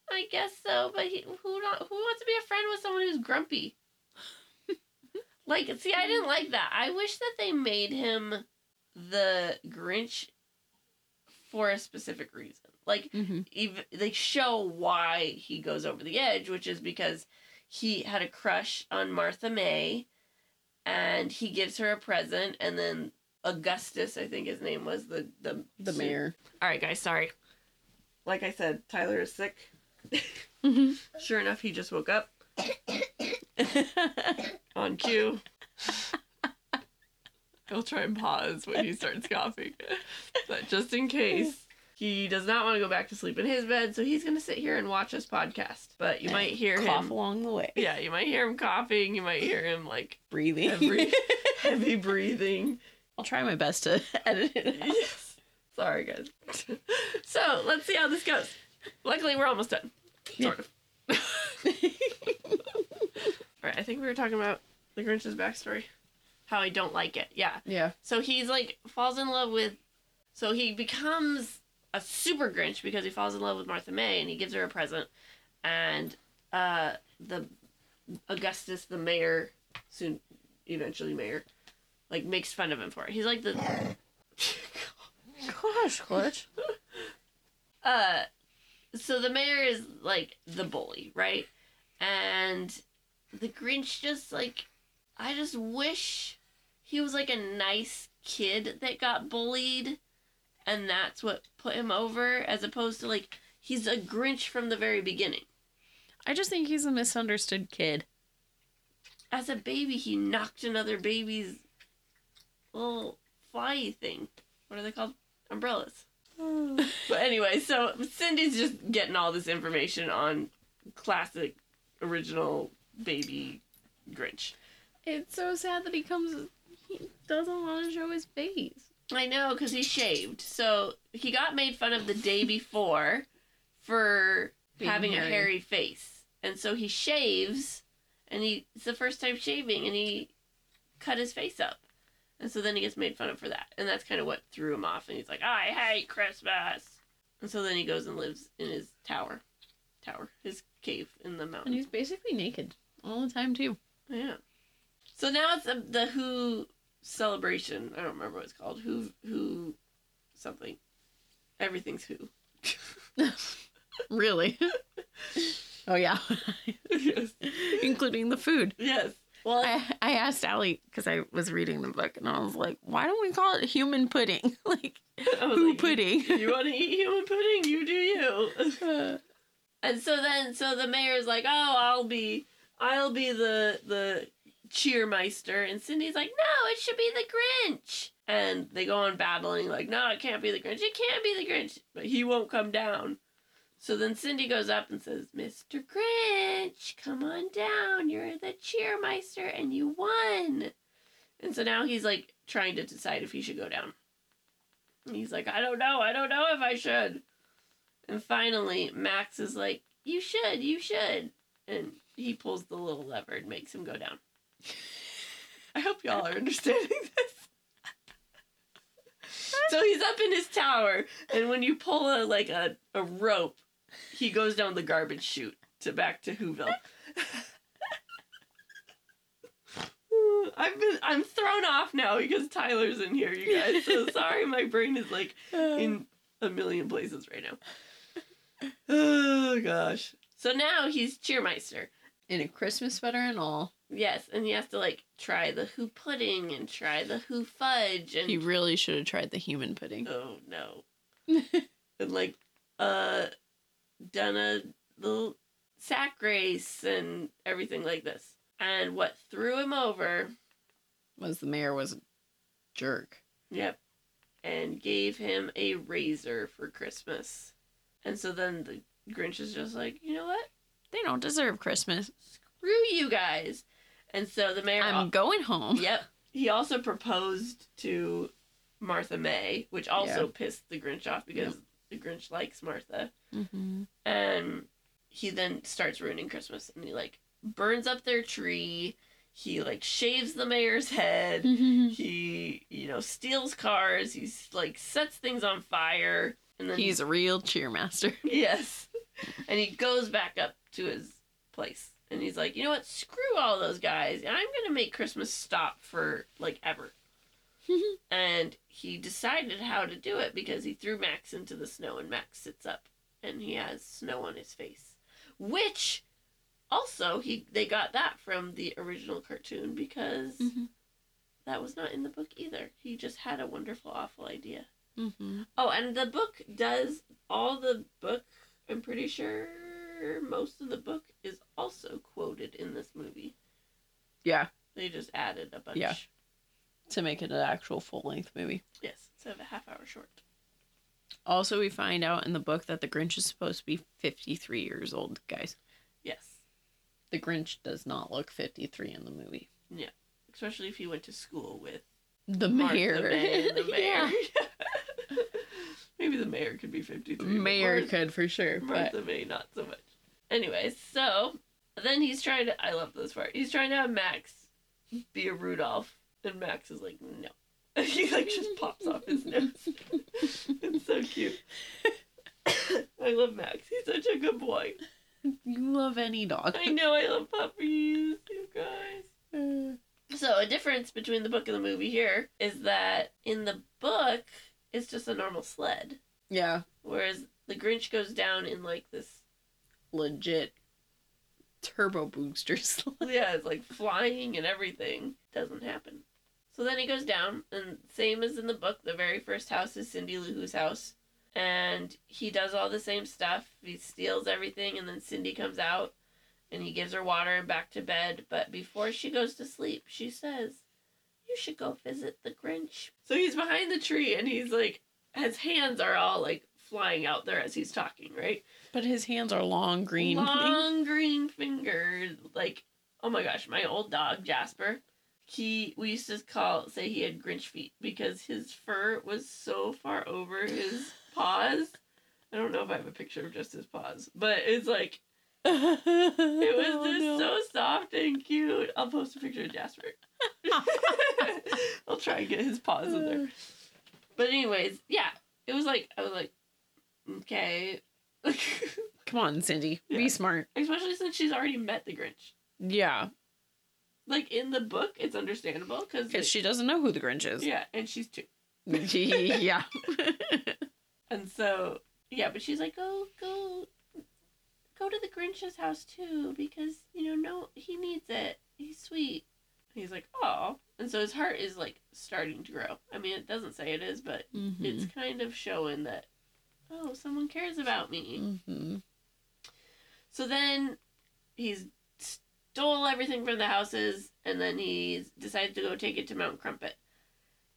I guess so, but he, who not, who wants to be a friend with someone who's grumpy? like, see, I didn't like that. I wish that they made him the Grinch for a specific reason. Like, Mm-hmm. even they show why he goes over the edge, which is because he had a crush on Martha May, and he gives her a present, and then Augustus, I think his name was the the The mayor. All right, guys, sorry. Like I said, Tyler is sick. Mm-hmm. Sure enough, he just woke up on cue. He'll try and pause when he starts coughing. But just in case, he does not want to go back to sleep in his bed, so he's going to sit here and watch this podcast. But you might hear him Cough him. along the way. Yeah, you might hear him coughing. You might hear him like Breathing. Every- heavy breathing. I'll try my best to edit it out. Yes. Sorry, guys. so let's see how this goes. Luckily, we're almost done. Sort of. All right, I think we were talking about the Grinch's backstory. How I don't like it. Yeah. yeah. So he's like falls in love with. So he becomes a super Grinch because he falls in love with Martha May and he gives her a present, and uh, the Augustus, the mayor, soon eventually mayor, like makes fun of him for it. He's like the. Gosh, Clutch. uh so the mayor is like the bully right? And the grinch just like i just wish he was like a nice kid that got bullied and that's what put him over as opposed to like he's a grinch from the very beginning. I just think he's a misunderstood kid. as a baby he knocked another baby's little fly thing. What are they called? Umbrellas But anyway, so Cindy's just getting all this information on classic, original baby Grinch. It's so sad that he comes. He doesn't want to show his face. I know, because he shaved. So he got made fun of the day before for Being having a hairy. hairy face. And so he shaves, and he it's the first time shaving, and he cut his face up. And so then he gets made fun of for that. And that's kind of what threw him off. And he's like, I hate Christmas. And so then he goes and lives in his tower. Tower. His cave in the mountain. And he's basically naked all the time, too. Yeah. So now it's the, the Who celebration. I don't remember what it's called. Who Who something. Everything's Who. Really? oh, yeah. yes. Including the food. Yes. Well, I, I asked Alli because I was reading the book and I was like, why don't we call it human pudding? like, who like, pudding? You want to eat human pudding? You do you. Uh, And so then, so the mayor's like, "Oh, I'll be, I'll be the the cheermeister," and Cindy's like, "No, it should be the Grinch." And they go on battling, like, "No, it can't be the Grinch. It can't be the Grinch." But he won't come down. So then Cindy goes up and says, "Mr. Grinch, come on down. You're the cheermeister, and you won." And so now he's like trying to decide if he should go down. And he's like, "I don't know. I don't know if I should." And finally, Max is like, You should, you should. And he pulls the little lever and makes him go down. I hope y'all are understanding this. so he's up in his tower, and when you pull a like a, a rope, he goes down the garbage chute to back to Whoville. I've been I'm thrown off now because Tyler's in here, you guys. So sorry my brain is like in a million places right now. Oh gosh. So now he's cheermeister. in a Christmas sweater and all. Yes, and he has to like try the who pudding and try the who fudge and He really should have tried the human pudding. oh no. and like uh done a little sack race and everything like this. And what threw him over, Was the mayor was a jerk. yep, and gave him a razor for Christmas. And so then the Grinch is just like, you know what? They don't deserve Christmas. screw you guys. And so the mayor. I'm going home. Yep. He also proposed to Martha May, which also Yeah. pissed the Grinch off because the Grinch likes Martha. Mm-hmm. And he then starts ruining Christmas and he like burns up their tree. He like shaves the mayor's head. He, you know, steals cars. He's like sets things on fire. And then He's a real cheermaster. Yes. And he goes back up to his place. And he's like, you know what? Screw all those guys. And I'm going to make Christmas stop for like ever. and he decided how to do it because he threw Max into the snow and Max sits up and he has snow on his face. Which also he they got that from the original cartoon because Mhm. that was not in the book either. He just had a wonderful awful idea. Mm-hmm. Oh, and the book does all the book. I'm pretty sure most of the book is also quoted in this movie. Yeah, They just added a bunch. Yeah. To make it an actual full length movie. Yes, instead of a half hour short. Also, we find out in the book that the Grinch is supposed to be 53 years old, guys. Yes, The Grinch does not look 53 in the movie. Yeah. Especially if he went to school with The mayor. The mayor. Yeah. Maybe the mayor could be 53. Mayor Martha- could for sure. But Martha May, not so much. Anyways, so then he's trying to. I love this part. He's trying to have Max be a Rudolph, and Max is like, no. he like just pops off his nose. it's so cute. I love Max. He's such a good boy. you love any dog. I know. I love puppies, you guys. Uh, So a difference between the book and the movie here is that in the book, it's just a normal sled, yeah, whereas the Grinch goes down in like this legit turbo boosters. yeah, it's like flying and everything. Doesn't happen. So then he goes down, and same as in the book, the very first house is Cindy Lou Who's house. And he does all the same stuff. He steals everything, and then Cindy comes out and he gives her water and back to bed. But before she goes to sleep, she says, You should go visit the Grinch. So he's behind the tree, and he's like, his hands are all like flying out there as he's talking, right? but his hands are long green. long green fingers. Like, oh my gosh, my old dog Jasper. He we used to call say he had Grinch feet because his fur was so far over his paws. I don't know if I have a picture of just his paws, but it's like it was Oh, just no. so soft and cute. I'll post a picture of Jasper. I'll try and get his paws in there. But anyways, yeah, it was like I was like, okay. Come on, Cindy. Be smart. Especially since she's already met the Grinch. Yeah, Like in the book, it's understandable because because she doesn't know who the Grinch is. yeah, and she's two, yeah. and so yeah, but she's like, go go go to the Grinch's house too because you know no he needs it. He's sweet. He's like, oh, and so his heart is like starting to grow. I mean, it doesn't say it is, but Mhm. it's kind of showing that oh, someone cares about me. Mhm. So then he's stole everything from the houses, and then he decided to go take it to Mount Crumpet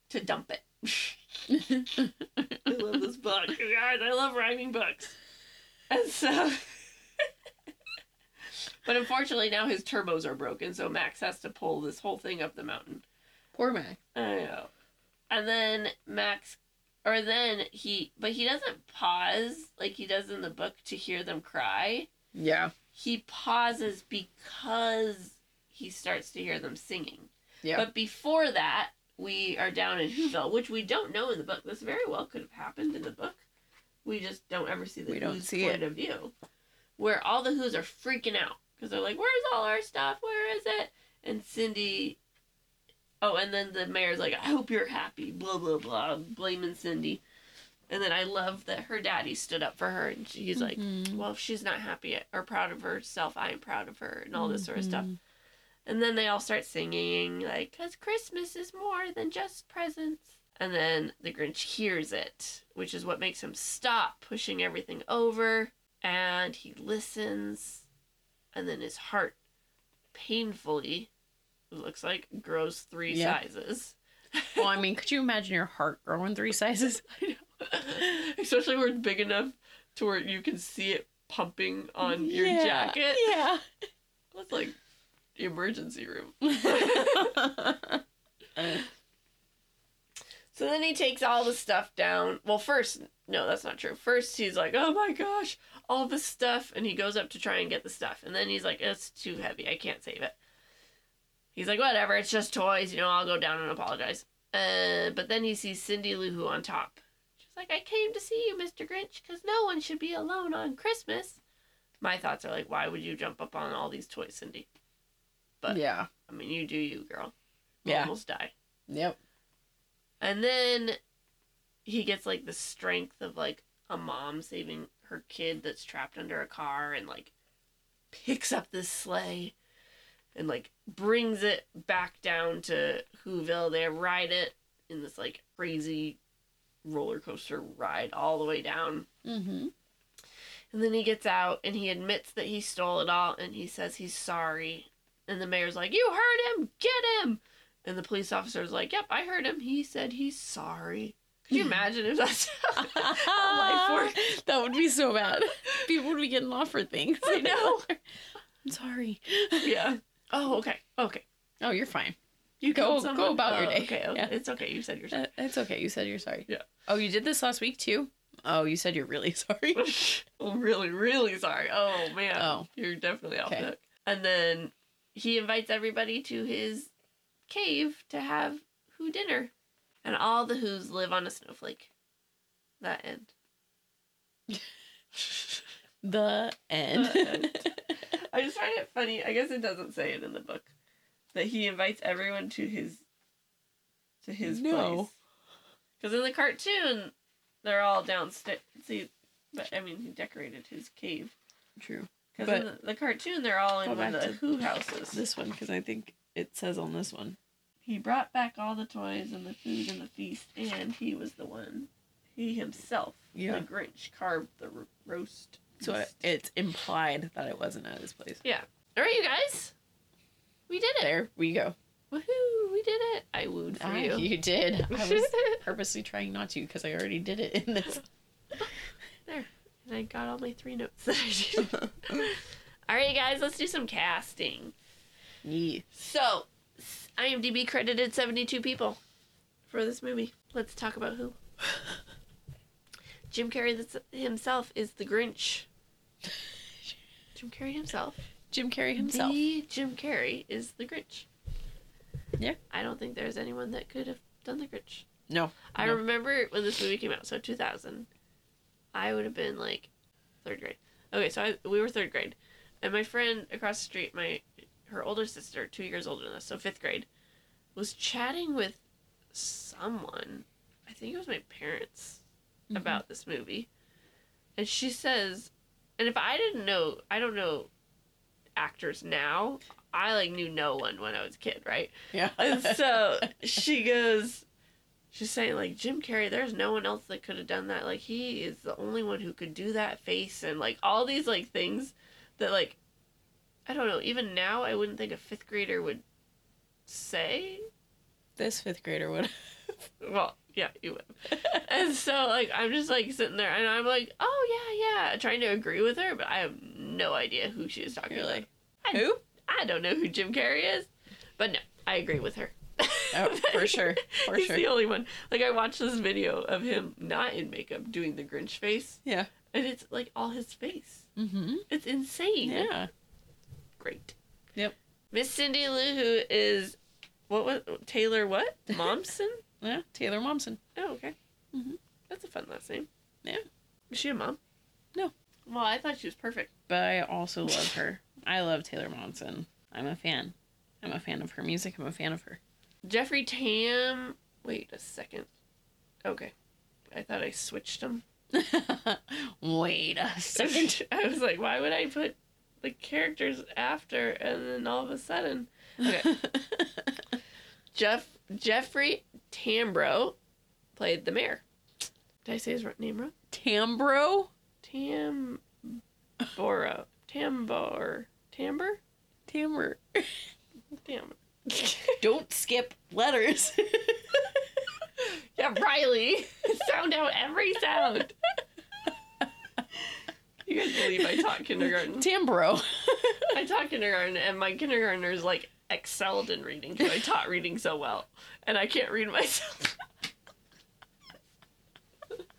to dump it. I love this book, you guys. I love rhyming books. And so, but unfortunately, now his turbos are broken, so Max has to pull this whole thing up the mountain. Poor Max. I know. And then Max, or then he, but he doesn't pause like he does in the book to hear them cry. Yeah. He pauses because he starts to hear them singing. Yeah. But before that, we are down in Whoville, which we don't know in the book. This very well could have happened in the book. We just don't ever see the We don't Who's see point it. of view. Where all the Who's are freaking out because they're like, "Where's all our stuff? Where is it?" And Cindy. Oh, and then the mayor's like, "I hope you're happy." Blah blah blah, blaming Cindy. And then I love that her daddy stood up for her, and he's like, Mhm. well, if she's not happy or proud of herself, I am proud of her, and all this sort of stuff. Mhm. And then they all start singing, like, because Christmas is more than just presents. And then the Grinch hears it, which is what makes him stop pushing everything over. And he listens. And then his heart painfully, it looks like, grows three Yeah. sizes. Well, I mean, could you imagine your heart growing three sizes? Especially where it's big enough to where you can see it pumping on your jacket. Yeah. That's like the emergency room. So then he takes all the stuff down. Well, first, no, that's not true. First, he's like, oh my gosh, all this stuff. And he goes up to try and get the stuff. And then he's like, it's too heavy. I can't save it. He's like, whatever, it's just toys. You know, I'll go down and apologize. Uh, but then he sees Cindy Lou Who on top. Like, I came to see you, Mr. Grinch, because no one should be alone on Christmas. My thoughts are like, why would you jump up on all these toys, Cindy? But- yeah. I mean, you do you, girl. You Yeah. Almost die. Yep. And then he gets like the strength of like a mom saving her kid that's trapped under a car and like picks up this sleigh and like brings it back down to Whoville. They ride it in this like crazy roller coaster ride all the way down. Mm-hmm. And then he gets out and he admits that he stole it all and he says he's sorry. And the mayor's like, You heard him! Get him! And the police officer's like, Yep, I heard him. He said he's sorry. Could you imagine if that's how life works? That would be so bad. People would be getting off for things. I know. I'm sorry. Yeah. Oh, okay. Okay. Oh, you're fine. You Go- go about your Oh, day. Okay, okay. Yeah. It's okay. You said you're sorry. Uh, it's okay. You said you're sorry. Yeah. Oh, you did this last week too? Oh, you said you're really sorry. I'm really, really sorry. Oh man. Oh. You're definitely off Okay. hook. And then he invites everybody to his cave to have Who dinner. And all the Who's live on a snowflake. That end. The end. The end. I just find it funny. I guess it doesn't say it in the book. That he invites everyone to his to his No. place. Because in the cartoon, they're all downstairs. See, but I mean, he decorated his cave. True. Because in the, the cartoon, they're all in one of the Who houses. This one, because I think it says on this one. He brought back all the toys and the food and the feast, and he was the one. He himself, Yeah. the Grinch, carved the ro- roast. So it, it's implied that it wasn't at his place. Yeah. All right, you guys, we did it. There we go. Woohoo! We did it. I wooed for Ah, you. you did. I was purposely trying not to because I already did it in this. There. And I got all my three notes that I did. all right, guys, let's do some casting. yeah. So, IMDb credited 72 people for this movie. Let's talk about who. Jim Carrey himself is the Grinch. Jim Carrey himself. Jim Carrey himself. The Jim Carrey is the Grinch. Yeah. I don't think there's anyone that could have done the Grinch. No. I No. remember when this movie came out, so 2000. I would have been like third grade. Okay, so I, we were third grade, and my friend across the street, my her older sister, two years older than us, so fifth grade, was chatting with someone. I think it was my parents Mhm. about this movie, and she says, and if I didn't know, I don't know actors now. I like knew no one when I was a kid, right? Yeah. And so she goes, she's saying like Jim Carrey, there's no one else that could have done that. Like he is the only one who could do that face and like all these like things that like I don't know. Even now, I wouldn't think a fifth grader would say. this fifth grader would. Well, yeah, you would. and so like I'm just like sitting there and I'm like, oh yeah, yeah, trying to agree with her, but I have no idea who she is talking You're like, I, Who? I don't know who Jim Carrey is, but no, I agree with her. Oh, for sure. For sure. He's sure. the only one. Like I watched this video of him not in makeup doing the Grinch face, Yeah. and it's like all his face. Mm-hmm. It's insane. Yeah. Great. Yep. Miss Cindy Lou, who is what was Taylor? What Momsen? Yeah. Taylor Momsen. oh, okay. Mhm. That's a fun last name. Yeah. Is she a mom? No. Well, I thought she was perfect. But I also love her. I love Taylor Momsen. I'm a fan. I'm a fan of her music. I'm a fan of her. Jeffrey Tam. Wait a second. Okay. I thought I switched them. Wait a second. I was like, why would I put the characters after and then all of a sudden? Okay. Jeff Jeffrey Tambro played the mayor. Did I say his name wrong? Tambro? Tamboro. Tambor. Tamber? Tamber. Damn. Don't skip letters. yeah, Riley. Sound out every sound. you guys believe I taught kindergarten? Tambro. I taught kindergarten, and my kindergartners like excelled in reading because I taught reading so well, and I can't read myself.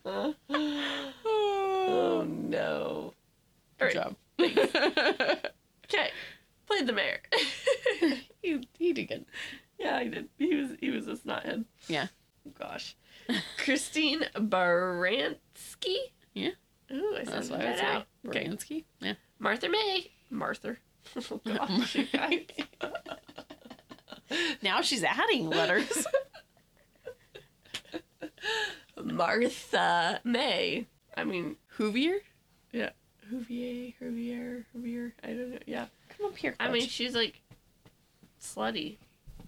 oh no! All Good job. okay, played the mayor. he, he did good. yeah, I did. He was he was a snothead. Yeah. Oh, gosh, Christine Baranski. Yeah. Ooh, I said that out. Okay. Yeah. Martha May. Martha. Oh gosh, you guys. Now she's adding letters. Martha May. I mean, Hoovier? Huvier, Huvier, Huvier. I don't know. Yeah. Come up here. I mean, she's like slutty,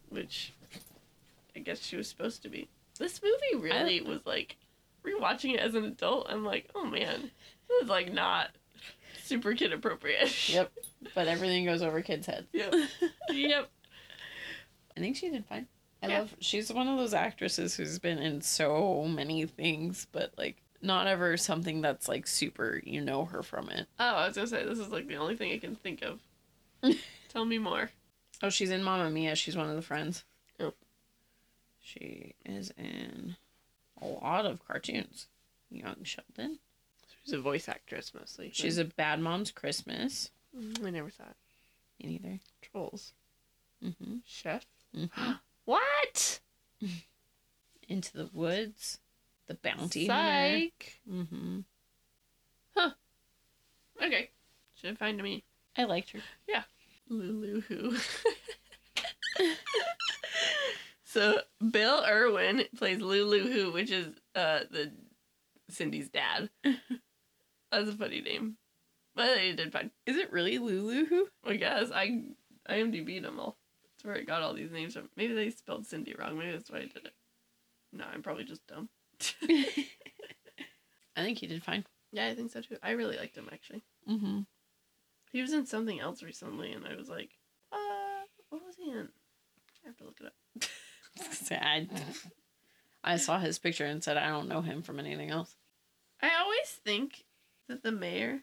which I guess she was supposed to be. This movie really was like rewatching it as an adult. I'm like, oh man, this is like not super kid appropriate. Yep. But everything goes over kids' heads. Yep. yep. I think she did fine. I Yeah. love. She's one of those actresses who's been in so many things, but like not ever something that's like super. You know her from it. Oh, I was gonna say this is like the only thing I can think of. Tell me more. Oh, she's in Mamma Mia. She's one of the friends. Oh. She is in a lot of cartoons. Young Sheldon. She's a voice actress mostly. She's a Bad Mom's Christmas. Mm, I never saw it. Me neither. Trolls. Mm-hmm. Chef. mm-hmm. What? Into the Woods. The Bounty Hunter. Psych. Mm-hmm. Huh. Okay. Should find me. I liked her. Yeah. Lulu who. so Bill Irwin plays Lulu who, which is uh the Cindy's dad. That's a funny name. But they did fine. Is it really Lulu? Who? I guess I IMDb'd them all. That's where I got all these names from. Maybe they spelled Cindy wrong. Maybe that's why I did it. No, I'm probably just dumb. I think he did fine. yeah, I think so too. I really liked him actually. Mm-hmm. He was in something else recently, and I was like, uh, what was he in? I have to look it up. I, I saw his picture and said I don't know him from anything else. I always think that the mayor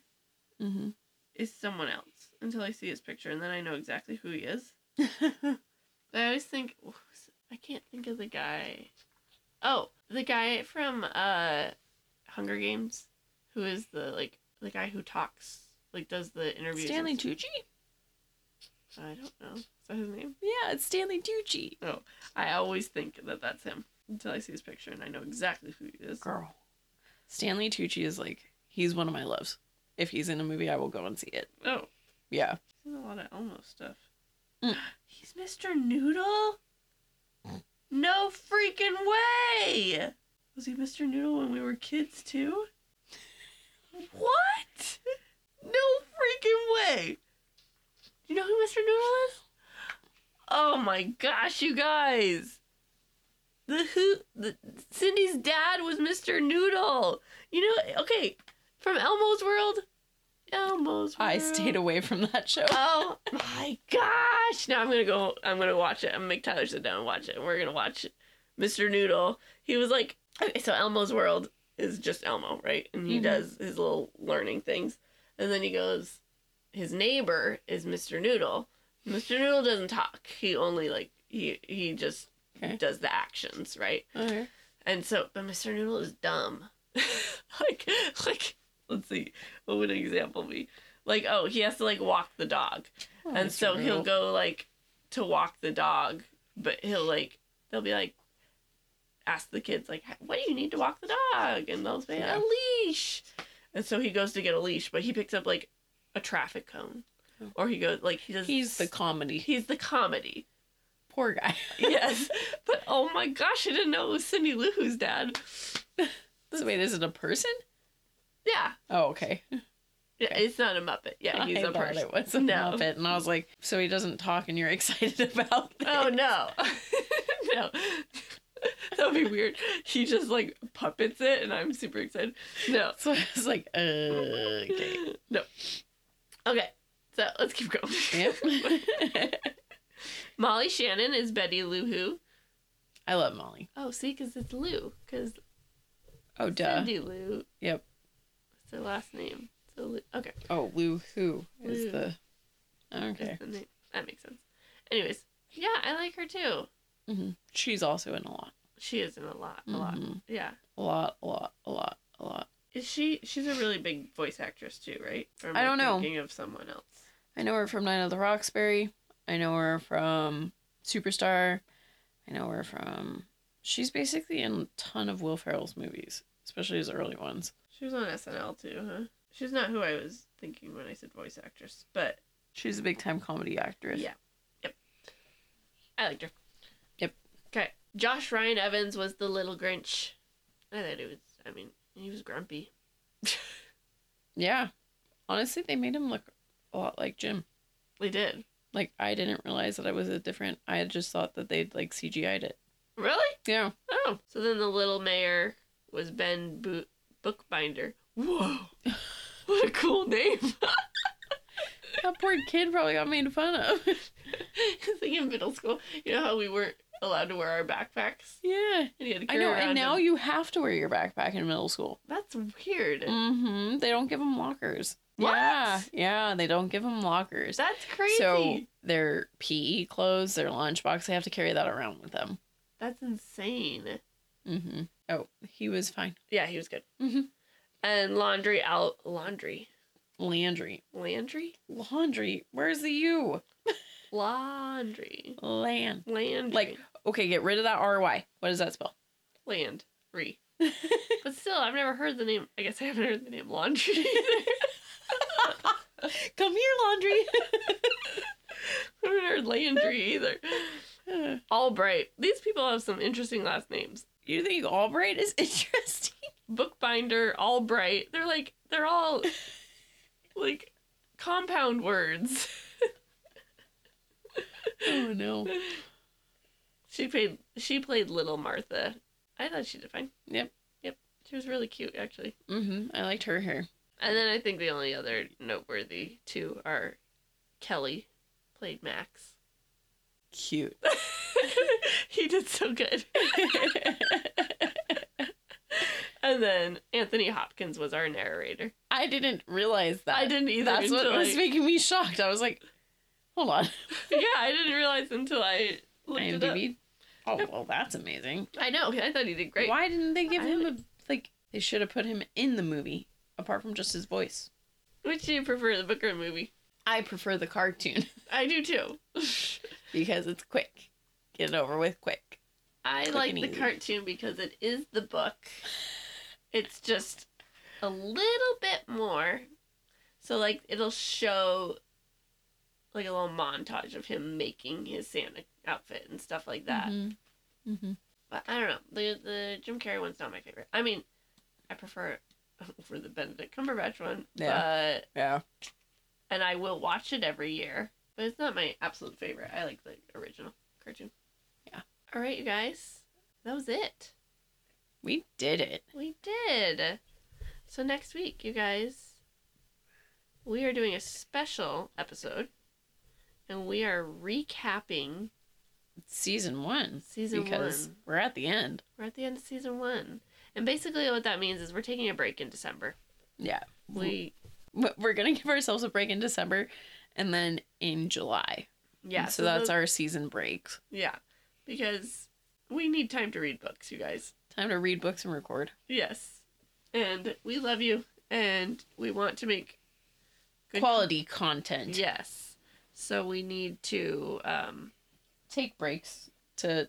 Mm-hmm. is someone else until I see his picture, and then I know exactly who he is. I always think what was it? I can't think of the guy. Oh, the guy from uh, Hunger Games, who is the like the guy who talks, like does the interviews. Stanley Tucci? I don't know. Is that his name? Yeah, it's Stanley Tucci. Oh, I always think that that's him until I see his picture, and I know exactly who he is. Girl. Stanley Tucci is like he's one of my loves. If he's in a movie, I will go and see it. Oh, Yeah. he's in a lot of Elmo stuff. Mm. He's Mr. Noodle? No freaking way! Was he Mr. Noodle when we were kids too? What? No freaking way! Do you know who Mr. Noodle is? Oh my gosh, you guys! The who the Cindy's dad was Mr. Noodle. You know, okay, from Elmo's World. Elmo's World. I stayed away from that show. Oh my gosh! Now I'm gonna go. I'm gonna watch it. I'm gonna make Tyler sit down and watch it. And We're gonna watch Mr. Noodle. He was like, okay, so Elmo's world is just Elmo, right? And he Mhm. does his little learning things, and then he goes. His neighbor is Mr. Noodle. Mr. Noodle doesn't talk. He only like he he just Okay. does the actions, right? Okay. And so, but Mr. Noodle is dumb. like, like, let's see, what would an example be? Like, oh, he has to like walk the dog, Oh, and so he'll go like to walk the dog, but he'll like they'll be like ask the kids like, what do you need to walk the dog? And they'll say Yeah. a leash, and so he goes to get a leash, but he picks up like a traffic cone, Oh. or he goes like he does. He's the comedy. he's the comedy. Poor guy. Yes, but oh my gosh, I didn't know it was Cindy Lou Who's dad. so wait, isn't a person? Yeah, Oh, okay. Yeah, Okay. it's not a Muppet. Yeah, he's I a thought person. it was a No. Muppet, and I was like, so he doesn't talk, and you're excited about this. Oh no, no, that would be weird. He just like puppets it, and I'm super excited. No, So I was like, uh, okay. no. Okay, so let's keep going. Yep. Molly Shannon is Betty Lou Who. I love Molly. Oh, see, because it's Lou. Because Oh, duh. Cindy Lou. Yep. It's last name. So okay, Oh, Lou Who is the. Okay. the name. that makes sense. Anyways, yeah, I like her too. hmm She's also in a lot. She is in a lot, a lot. Mhm. Yeah. A lot, a lot, a lot, a lot. Is she? She's a really big voice actress too, right? I don't know. Thinking of someone else. I know her from Night at the Roxbury. I know her from Superstar. I know her from. She's basically in a ton of Will Ferrell's movies, especially his early ones. She was on SNL too, huh? She's not who I was thinking when I said voice actress, but She's a big time comedy actress. Yeah. Yep. I liked her. Yep. Okay. Josh Ryan Evans was the little Grinch. I thought it was. I mean, he was grumpy. Yeah. Honestly, they made him look a lot like Jim. They did. Like, I didn't realize that I was a different. I just thought that they'd, like, CGI'd it. Really? Yeah. Oh. So then the little mayor was Ben Bo- Bookbinder. Whoa. what a cool name. That poor kid probably got made fun of. It's like in middle school. You know how we weren't allowed to wear our backpacks? yeah. And you had to I carry know, around and now them. you have to wear your backpack in middle school. That's weird. Mm-hmm. They don't give them lockers. What? Yeah, yeah, they don't give them lockers. That's crazy. So their PE clothes, their lunchbox, they have to carry that around with them. That's insane. Mm-hmm. Oh, he was fine. Yeah, he was good. Mhm. And laundry out laundry. Landry. Landry? Laundry. Where's the U? Laundry. Land. Landry. Like, okay, get rid of that RY. What does that spell? land. Re. But still, I've never heard the name. I guess I haven't heard the name laundry either. Come here, laundry. I haven't heard Landry either. Allbright. These people have some interesting last names. You think Allbright is interesting? Bookbinder, Allbright. They're like, they're all like compound words. Oh no. She played she played little Martha. I thought she did fine. Yep. Yep. She was really cute actually. Mm-hmm. I liked her hair. And then I think the only other noteworthy two are Kelly played Max. Cute. he did so good. and then Anthony Hopkins was our narrator. I didn't realize that. I didn't either. That's what until was making me shocked. I was like, hold on. Yeah, I didn't realize until I looked it up. Oh, well, that's amazing. I know. I thought he did great. Why didn't they give I him a like? They should have put him in the movie, apart from just his voice. Which do you prefer, the book or the movie? I prefer the cartoon I do too. because it's quick. Get it over with quick. I Quick like the cartoon because it is the book. It's just a little bit more. So like it'll show like a little montage of him making his Santa outfit and stuff like that. Mm-hmm. Mm-hmm. But I don't know. The the Jim Carrey one's not my favorite. I mean, I prefer it over the Benedict Cumberbatch one. Yeah. But, Yeah. and I will watch it every year. But it's not my absolute favorite. I like the original cartoon. All right, you guys. That was it. We did it. We did. So next week, you guys, we are doing a special episode, and we are recapping Season one. season because one. we're at the end. We're at the end of season one, and basically what that means is we're taking a break in December. Yeah. We We're gonna give ourselves a break in December, and then in July. yeah. So, that's the- our season break. yeah because we need time to read books, you guys. Time to read books and record. Yes, and we love you, and we want to make Quality content. Yes, so we need to um, take breaks to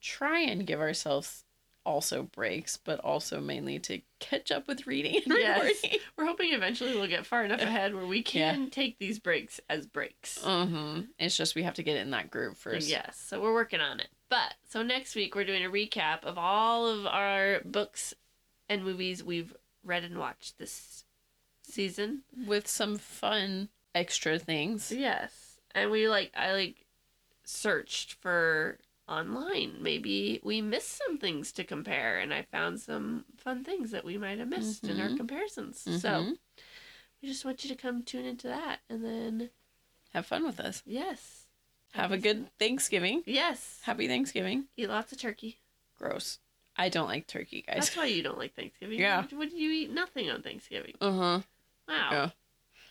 try and give ourselves also breaks, but also mainly to catch up with reading and Yes. recording. We're hoping eventually we'll get far enough ahead where we can take these breaks as breaks. Mm-hmm. It's just we have to get in that groove first. Yes, so we're working on it. But so next week we're doing a recap of all of our books and movies we've read and watched this season. With some fun extra things. Yes, and we like I like searched for online. Maybe we missed some things to compare, and I found some fun things that we might have missed in our Mhm. comparisons. So Mhm. we just want you to come tune into that, and then Have fun with us. yes, Have a good Thanksgiving. yes. Happy Thanksgiving. Eat lots of turkey. Gross. I don't like turkey, guys. That's why you don't like Thanksgiving. Yeah. What do you eat? Nothing on Thanksgiving. Uh huh. Wow. Yeah.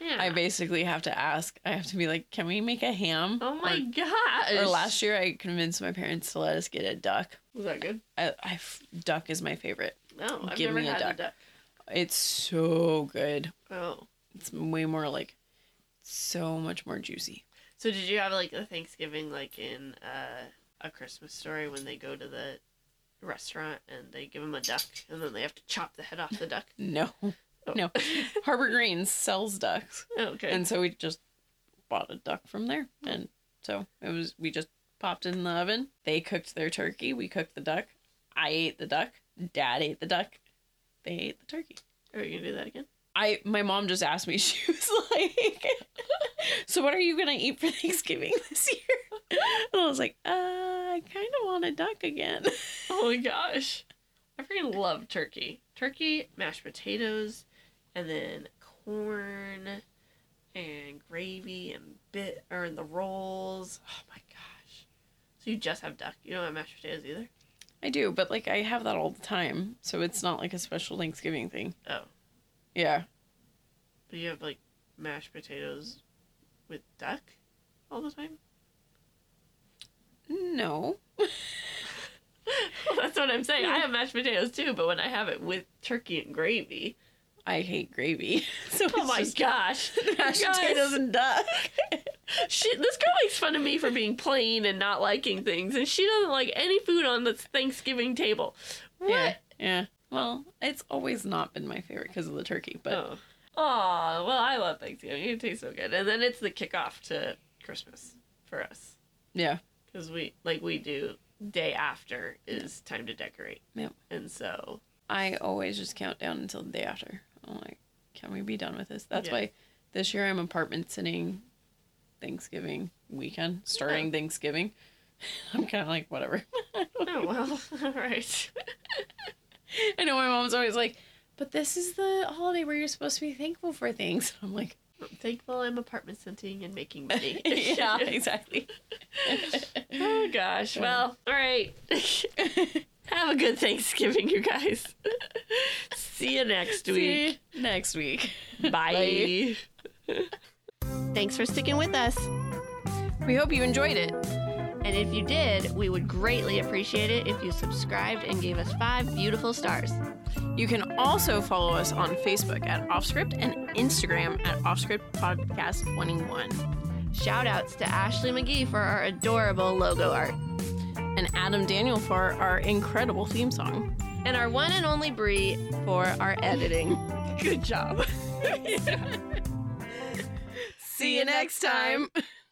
Yeah. I basically have to ask. I have to be like, "Can we make a ham?" oh my Or, gosh. or last year, I convinced my parents to let us get a duck. Was that good? I, I duck is my favorite. No, I've Give never me a had duck. a duck. It's so good. Oh. It's way more like, so much more juicy. So did you have like a Thanksgiving like in uh, a Christmas story when they go to the restaurant and they give them a duck and then they have to chop the head off the duck? No, Oh. No. Harbor Greens sells ducks, okay. and so we just bought a duck from there, and so it was. We just popped it in the oven. They cooked their turkey. We cooked the duck. I ate the duck. Dad ate the duck. They ate the turkey. Are you gonna do that again? I my mom just asked me. She was like, "So what are you gonna eat for Thanksgiving this year?" And I was like, "Uh, I kind of want a duck again." Oh my gosh. I freaking love turkey. Turkey, mashed potatoes, and then corn and gravy and bit or in the rolls. Oh my gosh. So you just have duck. You don't have mashed potatoes either? I do, but like I have that all the time, so it's not like a special Thanksgiving thing. Oh. Yeah, But you have like mashed potatoes with duck all the time? no. That's what I'm saying. I have mashed potatoes too, but when I have it with turkey and gravy. I hate gravy. So Oh my gosh. mashed Guys. potatoes and duck. She, this girl makes fun of me for being plain and not liking things, and she doesn't like any food on the Thanksgiving table. What? Yeah, yeah. Well, it's always not been my favorite because of the turkey, but Oh. Aw, well, I love Thanksgiving. It tastes so good. And then it's the kickoff to Christmas for us. yeah, Because we, like we do, day after is time to decorate. Yep. And so, I always just count down until the day after. I'm like, can we be done with this? That's Yeah. why this year I'm apartment sitting Thanksgiving weekend, starting Thanksgiving. I'm kind of like, whatever. oh, well, all right. I know my mom's always like, but this is the holiday where you're supposed to be thankful for things. I'm like, I'm thankful I'm apartment scenting and making money. yeah, exactly. oh, gosh. Well, all right. Have a good Thanksgiving, you guys. See you next week. You next week. Bye. Thanks for sticking with us. We hope you enjoyed it. And if you did, we would greatly appreciate it if you subscribed and gave us five beautiful stars. You can also follow us on Facebook at Offscript and Instagram at Offscript Podcast 21. Shout outs to Ashley McGee for our adorable logo art. And Adam Daniel for our incredible theme song. And our one and only Bri for our editing. Good job. See you next time.